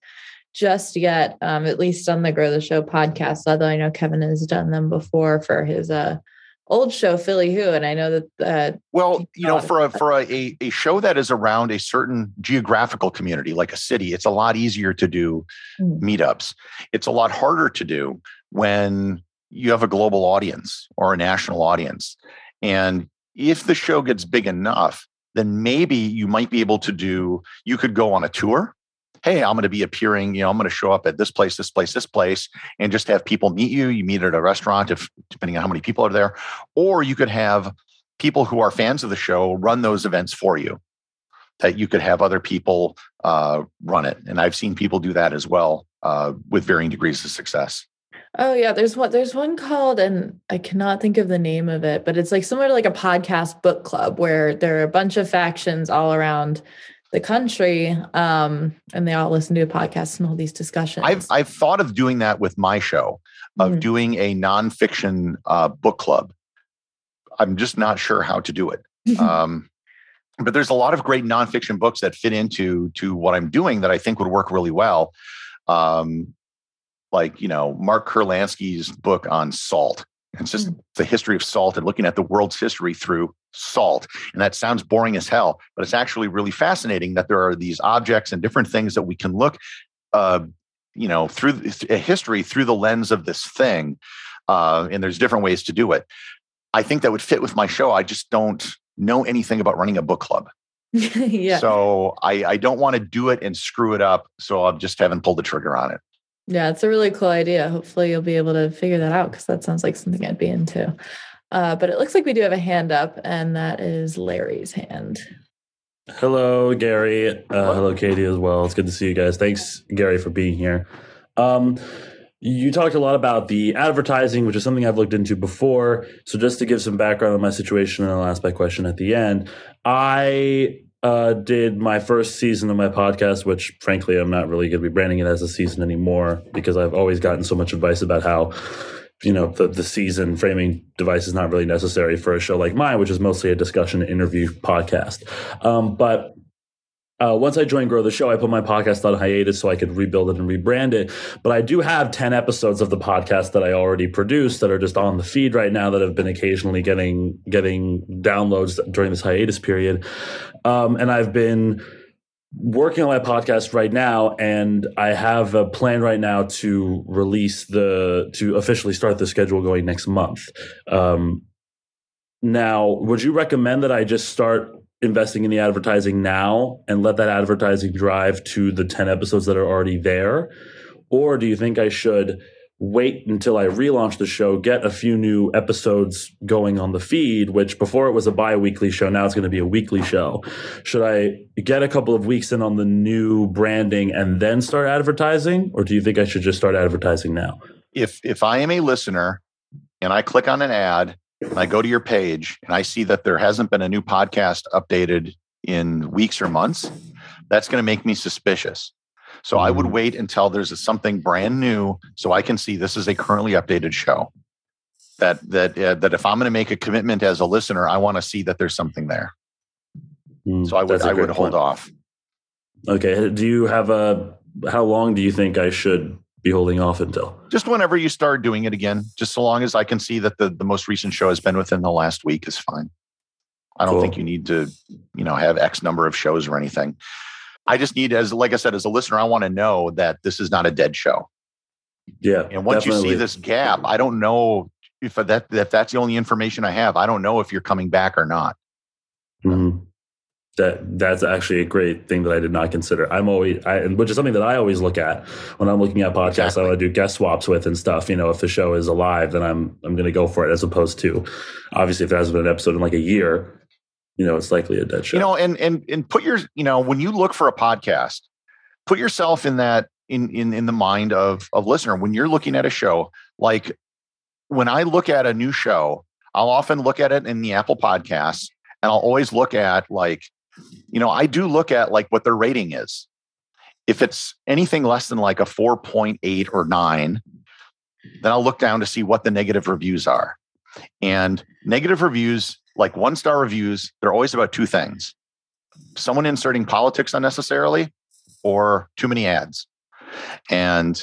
just yet, um, at least on the Grow the Show podcast, although I know Kevin has done them before for his uh, old show, Philly Who. And I know that uh, Well, you know, for a for a, a show that is around a certain geographical community, like a city, it's a lot easier to do Mm. meetups. It's a lot harder to do when you have a global audience or a national audience. And if the show gets big enough, then maybe you might be able to do, you could go on a tour. Hey, I'm going to be appearing, you know, I'm going to show up at this place, this place, this place, and just have people meet you. You meet at a restaurant, if depending on how many people are there. Or you could have people who are fans of the show run those events for you that you could have other people uh, run it and i've seen people do that as well uh, with varying degrees of success Oh yeah, there's one there's one called and I cannot think of the name of it, but it's like similar to like a podcast book club where there are a bunch of factions all around the country um and they all listen to a podcast and all these discussions. i've i've thought of doing that with my show of Mhm. doing a nonfiction uh, book club i'm just not sure how to do it [LAUGHS] um, but there's a lot of great nonfiction books that fit into to what I'm doing that I think would work really well. Um, like you know Mark Kurlansky's book on salt. It's just the history of salt and looking at the world's history through salt. And that sounds boring as hell, but it's actually really fascinating that there are these objects and different things that we can look, uh, you know, through a history through the lens of this thing. Uh, and there's different ways to do it. I think that would fit with my show. I just don't know anything about running a book club. [LAUGHS] yeah. So I, I don't want to do it and screw it up. So I just haven't pulled the trigger on it. Yeah, it's a really cool idea. Hopefully, you'll be able to figure that out because that sounds like something I'd be into. Uh, but it looks like we do have a hand up, and that is Larry's hand. Hello, Gary. Uh, hello, Katie, as well. It's good to see you guys. Thanks, Gary, for being here. Um, you talked a lot about the advertising, which is something I've looked into before. So, just to give some background on my situation, and I'll ask my question at the end. I uh, did my first season of my podcast, which frankly, I'm not really going to be branding it as a season anymore because I've always gotten so much advice about how, you know, the, the season framing device is not really necessary for a show like mine, which is mostly a discussion interview podcast. Um, but uh, once I joined Grow the Show, I put my podcast on hiatus so I could rebuild it and rebrand it. But I do have 10 episodes of the podcast that I already produced that are just on the feed right now that have been occasionally getting getting downloads during this hiatus period. Um, and I've been working on my podcast right now and I have a plan right now to release the to officially start the schedule going next month. Um, now, would you recommend that I just start investing in the advertising now and let that advertising drive to the 10 episodes that are already there? Or do you think I should wait until I relaunch the show, get a few new episodes going on the feed, which before it was a bi weekly show, now it's going to be a weekly show? Should I get a couple of weeks in on the new branding and then start advertising? Or do you think I should just start advertising now? If, if I am a listener and I click on an ad and I go to your page and I see that there hasn't been a new podcast updated in weeks or months, that's going to make me suspicious. So I would mm. wait until there's a, something brand new so I can see this is a currently updated show. That that uh, that if I'm going to make a commitment as a listener, I want to see that there's something there. Mm, so I would I would hold off. Okay. Do you have a how long do you think I should be holding off until? Just whenever you start doing it again, just so long as I can see that the, the most recent show has been within the last week is fine. I don't cool. think you need to, you know, have X number of shows or anything. I just need, as like I said, as a listener, I want to know that this is not a dead show. Yeah. And once definitely. you see this gap, I don't know if that if that's the only information I have. I don't know if you're coming back or not. Mm-hmm that that's actually a great thing that I did not consider. I'm always, I, which is something that I always look at when I'm looking at podcasts. Exactly. I want to do guest swaps with and stuff. You know, if the show is alive, then I'm I'm going to go for it as opposed to, obviously, if there hasn't been an episode in like a year, you know, it's likely a dead show. You know, and and and put your, you know, when you look for a podcast, put yourself in that in in in the mind of of listener when you're looking at a show. Like when I look at a new show, I'll often look at it in the Apple Podcasts, and I'll always look at like you know, I do look at like what their rating is. If it's anything less than like a 4.8 or 9, then I'll look down to see what the negative reviews are. And negative reviews, like one star reviews, they're always about two things someone inserting politics unnecessarily or too many ads. And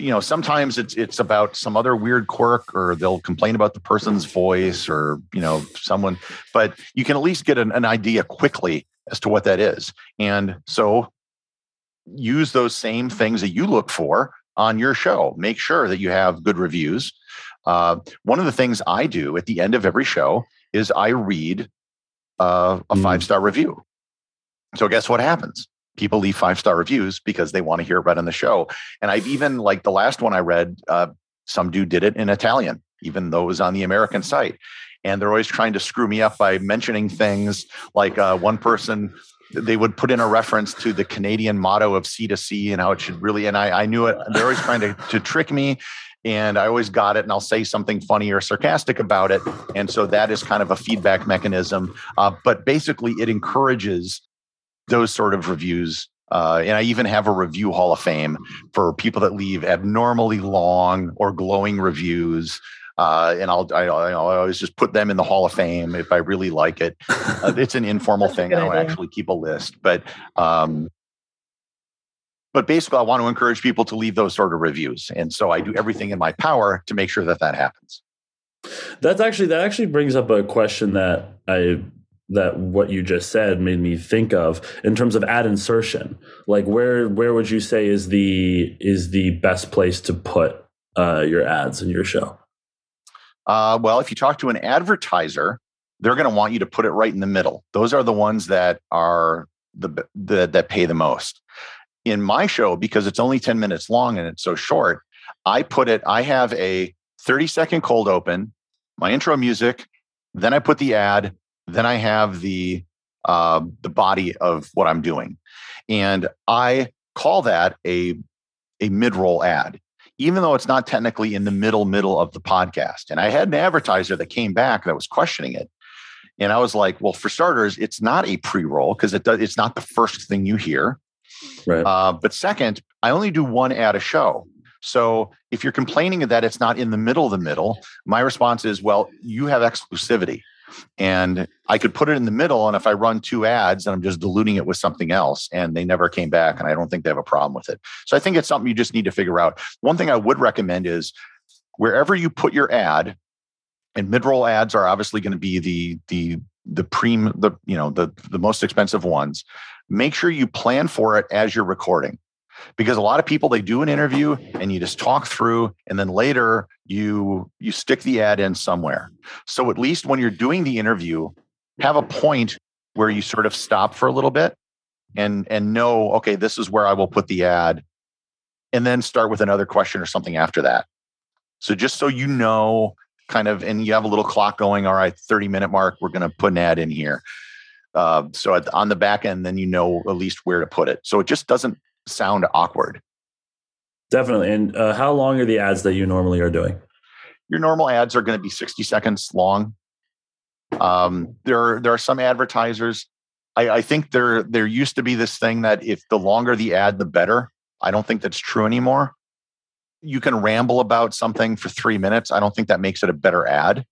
you know sometimes it's it's about some other weird quirk or they'll complain about the person's voice or you know someone but you can at least get an, an idea quickly as to what that is. And so use those same things that you look for on your show. Make sure that you have good reviews. Uh, one of the things i do at the end of every show is i read uh, a mm. five star review. So guess what happens people leave five star reviews because they want to hear about it in the show. And I've even like the last one I read, uh, some dude did it in Italian, even though it was on the American site. And they're always trying to screw me up by mentioning things like uh, one person they would put in a reference to the Canadian motto of sea to sea and how it should really. And I, I knew it. They're always trying to, to trick me and I always got it, and I'll say something funny or sarcastic about it, and so that is kind of a feedback mechanism. Uh, but basically, it encourages those sort of reviews. Uh, and I even have a review hall of fame for people that leave abnormally long or glowing reviews. Uh, and I'll I, I always just put them in the Hall of Fame if I really like it. Uh, [LAUGHS] it's an informal thing. I don't idea. actually keep a list, but um, but basically, I want to encourage people to leave those sort of reviews, and so I do everything in my power to make sure that that happens. That's actually that actually brings up a question that I that what you just said made me think of in terms of ad insertion. Like where where would you say is the is the best place to put uh, your ads in your show? Uh, well, if you talk to an advertiser, they're going to want you to put it right in the middle. Those are the ones that are the, the that pay the most in my show, because it's only 10 minutes long and it's so short, I put it, I have a 30 second cold open, my intro music, then I put the ad, then I have the uh, the body of what I'm doing. And I call that a a mid-roll ad, even though it's not technically in the middle middle of the podcast. And I had an advertiser that came back that was questioning it. And I was like, well, for starters, it's not a pre-roll because it does, it's not the first thing you hear. Right. Uh, but second, I only do one ad a show. So if you're complaining that it's not in the middle of the middle, my response is, well, you have exclusivity. And I could put it in the middle. And if I run two ads, and I'm just diluting it with something else. And they never came back. And I don't think they have a problem with it. So I think it's something you just need to figure out. One thing I would recommend is wherever you put your ad, and mid-roll ads are obviously going to be the the the preem the you know the the most expensive ones make sure you plan for it as you're recording because a lot of people they do an interview and you just talk through and then later you you stick the ad in somewhere. So at least when you're doing the interview have a point where you sort of stop for a little bit and and know okay this is where i will put the ad and then start with another question or something after that. So just so you know kind of and you have a little clock going all right 30 minute mark we're going to put an ad in here. Uh, so at, on the back end, then you know at least where to put it. So it just doesn't sound awkward. Definitely. And uh, how long are the ads that you normally are doing? Your normal ads are going to be 60 seconds long. Um, there, are, there are some advertisers. I, I think there, there used to be this thing that if the longer the ad, the better. I don't think that's true anymore. You can ramble about something for three minutes. I don't think that makes it a better ad.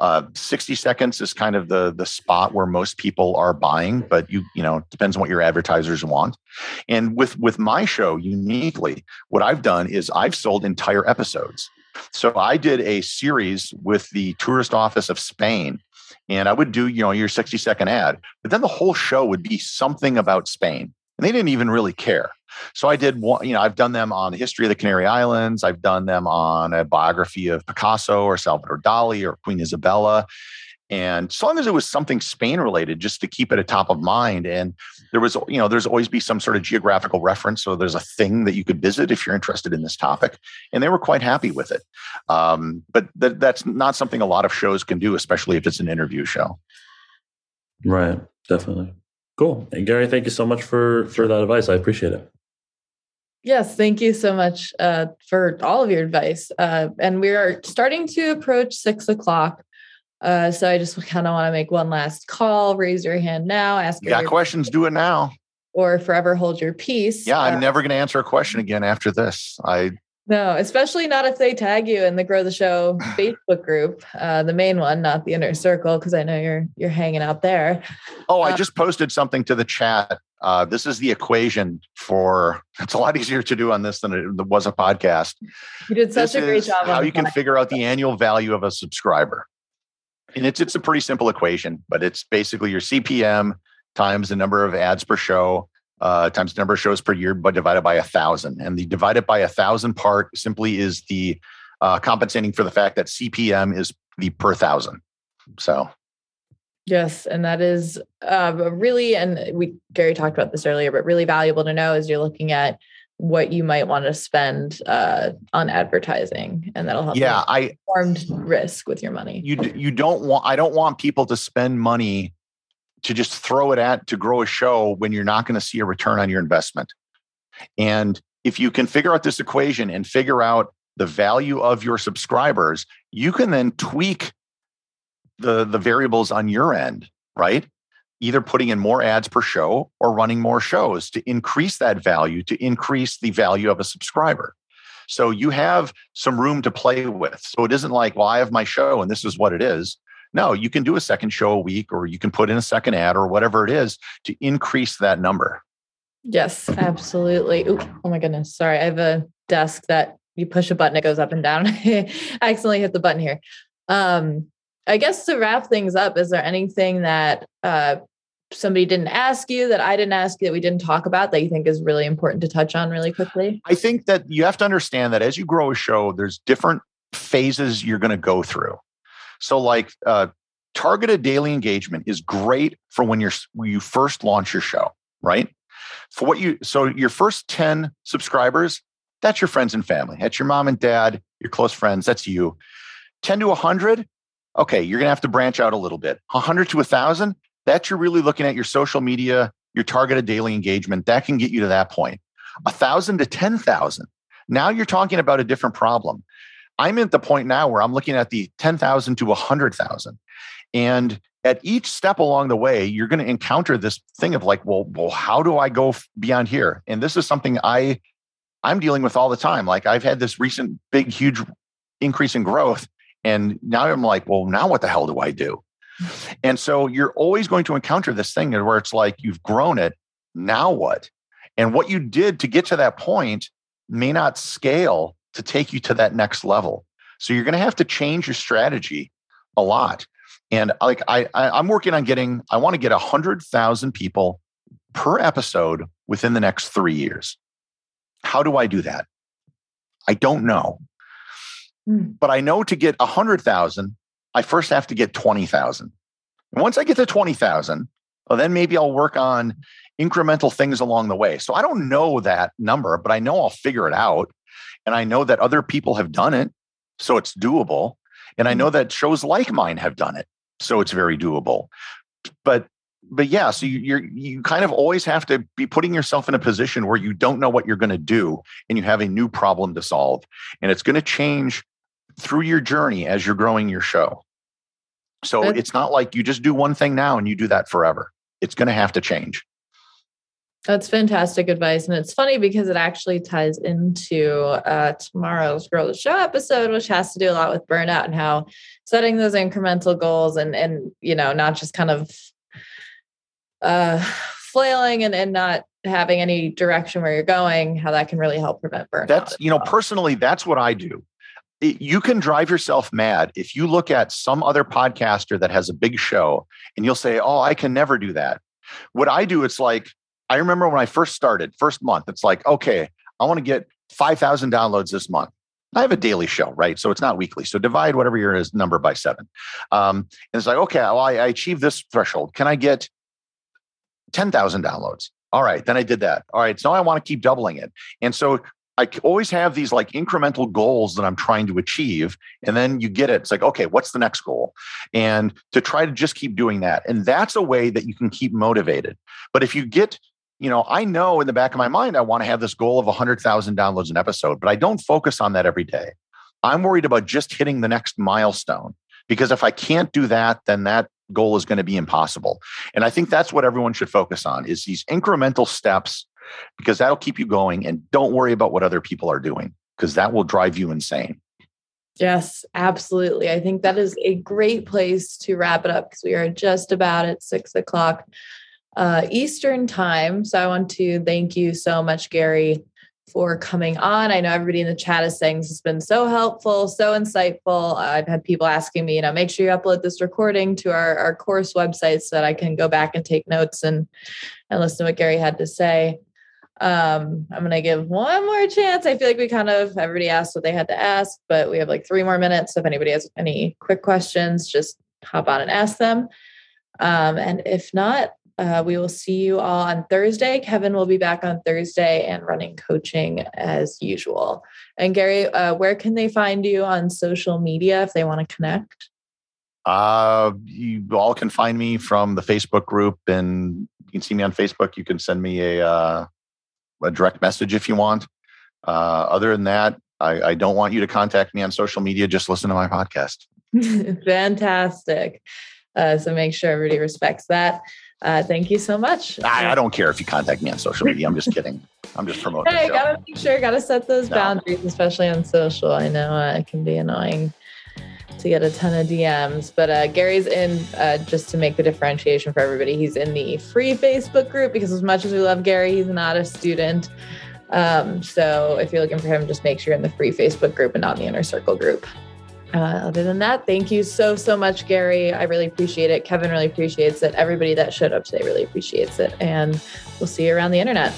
Uh, 60 seconds is kind of the the spot where most people are buying, but you you know depends on what your advertisers want. And with with my show uniquely, what I've done is I've sold entire episodes. So I did a series with the tourist office of Spain, and I would do you know your 60 second ad, but then the whole show would be something about Spain, and they didn't even really care. So I did one, you know, I've done them on the history of the Canary Islands. I've done them on a biography of Picasso or Salvador Dali or Queen Isabella. And as long as it was something Spain related, just to keep it at top of mind. And there was, you know, there's always be some sort of geographical reference. So there's a thing that you could visit if you're interested in this topic. And they were quite happy with it. Um, but th- that's not something a lot of shows can do, especially if it's an interview show. Right. Definitely. Cool. And Gary, thank you so much for for that advice. I appreciate it. Yes, thank you so much uh, for all of your advice. Uh, and we are starting to approach six o'clock. Uh, so I just kind of want to make one last call. Raise your hand now. Ask. Yeah, questions. Do it now. Or forever hold your peace. Yeah, I'm uh, never going to answer a question again after this. I no, especially not if they tag you in the Grow the Show [SIGHS] Facebook group, uh, the main one, not the inner circle, because I know you're you're hanging out there. Oh, I uh, just posted something to the chat uh, this is the equation for. It's a lot easier to do on this than it was a podcast. You did such this a great job. How you can figure out the annual value of a subscriber, and it's it's a pretty simple equation, but it's basically your CPM times the number of ads per show uh, times the number of shows per year, but divided by a thousand. And the divided by a thousand part simply is the uh, compensating for the fact that CPM is the per thousand. So Yes, and that is uh, really, and we Gary talked about this earlier, but really valuable to know as you're looking at what you might want to spend uh, on advertising, and that'll help. Yeah, I formed risk with your money. You you don't want. I don't want people to spend money to just throw it at to grow a show when you're not going to see a return on your investment. And if you can figure out this equation and figure out the value of your subscribers, you can then tweak the the variables on your end, right? Either putting in more ads per show or running more shows to increase that value, to increase the value of a subscriber. So you have some room to play with. So it isn't like, well, I have my show and this is what it is. No, you can do a second show a week or you can put in a second ad or whatever it is to increase that number. Yes, absolutely. Ooh, oh my goodness. Sorry. I have a desk that you push a button, it goes up and down. [LAUGHS] I accidentally hit the button here. Um, I guess to wrap things up, is there anything that uh, somebody didn't ask you that I didn't ask you that we didn't talk about that you think is really important to touch on really quickly? I think that you have to understand that as you grow a show, there's different phases you're going to go through. So, like uh, targeted daily engagement is great for when you're when you first launch your show, right? For what you so your first 10 subscribers, that's your friends and family. That's your mom and dad, your close friends, that's you. 10 to 100, okay, you're going to have to branch out a little bit. 100 to 1,000, that you're really looking at your social media, your targeted daily engagement. That can get you to that point. 1,000 to 10,000, now you're talking about a different problem. I'm at the point now where I'm looking at the 10,000 to 100,000. And at each step along the way, you're going to encounter this thing of like, well, well, how do I go beyond here? And this is something I I'm dealing with all the time. Like I've had this recent big, huge increase in growth. And now I'm like, well, now what the hell do I do? And so you're always going to encounter this thing where it's like you've grown it. Now what? And what you did to get to that point may not scale to take you to that next level. So you're going to have to change your strategy a lot. And like I, I am working on getting, I want to get a hundred thousand people per episode within the next three years. How do I do that? I don't know. Mm. But I know to get a hundred thousand, I first have to get 20,000. And once I get to 20,000, well, then maybe I'll work on incremental things along the way. So I don't know that number, but I know I'll figure it out. And I know that other people have done it. So it's doable. And I know mm. that shows like mine have done it. So it's very doable. But but yeah, so you, you're you kind of always have to be putting yourself in a position where you don't know what you're going to do, and you have a new problem to solve, and it's going to change through your journey as you're growing your show. So it's not like you just do one thing now and you do that forever. It's going to have to change. That's fantastic advice. And it's funny because it actually ties into uh, tomorrow's Grow the Show episode, which has to do a lot with burnout and how setting those incremental goals and, and you know, not just kind of uh, flailing and, and not having any direction where you're going, how that can really help prevent burnout. That's, you know, well. personally, that's what I do. you can drive yourself mad if you look at some other podcaster that has a big show and you'll say, Oh, I can never do that. What I do, it's like, I remember when I first started, first month, it's like, okay, I want to get 5,000 downloads this month. I have a daily show, right? So it's not weekly. So divide whatever your number by seven. Um, and it's like, okay, well, I, I achieved this threshold. Can I get 10,000 downloads. All right, then I did that. All right, so now I want to keep doubling it. And so I always have these like incremental goals that I'm trying to achieve. And then you get it. It's like, okay, what's the next goal? And to try to just keep doing that. And that's a way that you can keep motivated. But if you get, you know, I know in the back of my mind, I want to have this goal of 100,000 downloads an episode, but I don't focus on that every day. I'm worried about just hitting the next milestone because if I can't do that, then that goal is going to be impossible. And I think that's what everyone should focus on is these incremental steps because that'll keep you going and don't worry about what other people are doing because that will drive you insane. Yes, absolutely. I think that is a great place to wrap it up because we are just about at six o'clock uh, Eastern time. So I want to thank you so much, Gary, for coming on. I know everybody in the chat is saying this has been so helpful, so insightful. I've had people asking me, you know, make sure you upload this recording to our, our course website so that I can go back and take notes and, and listen to what Gary had to say. Um, I'm going to give one more chance. I feel like we kind of, everybody asked what they had to ask, but we have like three more minutes. So if anybody has any quick questions, just hop on and ask them. Um, and if not, uh, we will see you all on Thursday. Kevin will be back on Thursday and running coaching as usual. And Gary, uh, where can they find you on social media if they want to connect? Uh, you all can find me from the Facebook group, and you can see me on Facebook. You can send me a uh, a direct message if you want. Uh, other than that, I, I don't want you to contact me on social media. Just listen to my podcast. [LAUGHS] Fantastic. Uh, so make sure everybody respects that. Uh, thank you so much. I, I, don't care if you contact me on social media. I'm just kidding. I'm just promoting. Hey, gotta make sure, gotta set those no. boundaries, especially on social. I know uh, it can be annoying to get a ton of DMs. But uh, Gary's in, uh, just to make the differentiation for everybody, he's in the free Facebook group because, as much as we love Gary, he's not a student. Um, so if you're looking for him, just make sure you're in the free Facebook group and not in the inner circle group. Uh, other than that, thank you so, so much, Gary. I really appreciate it. Kevin really appreciates it. Everybody that showed up today really appreciates it. And we'll see you around the internet.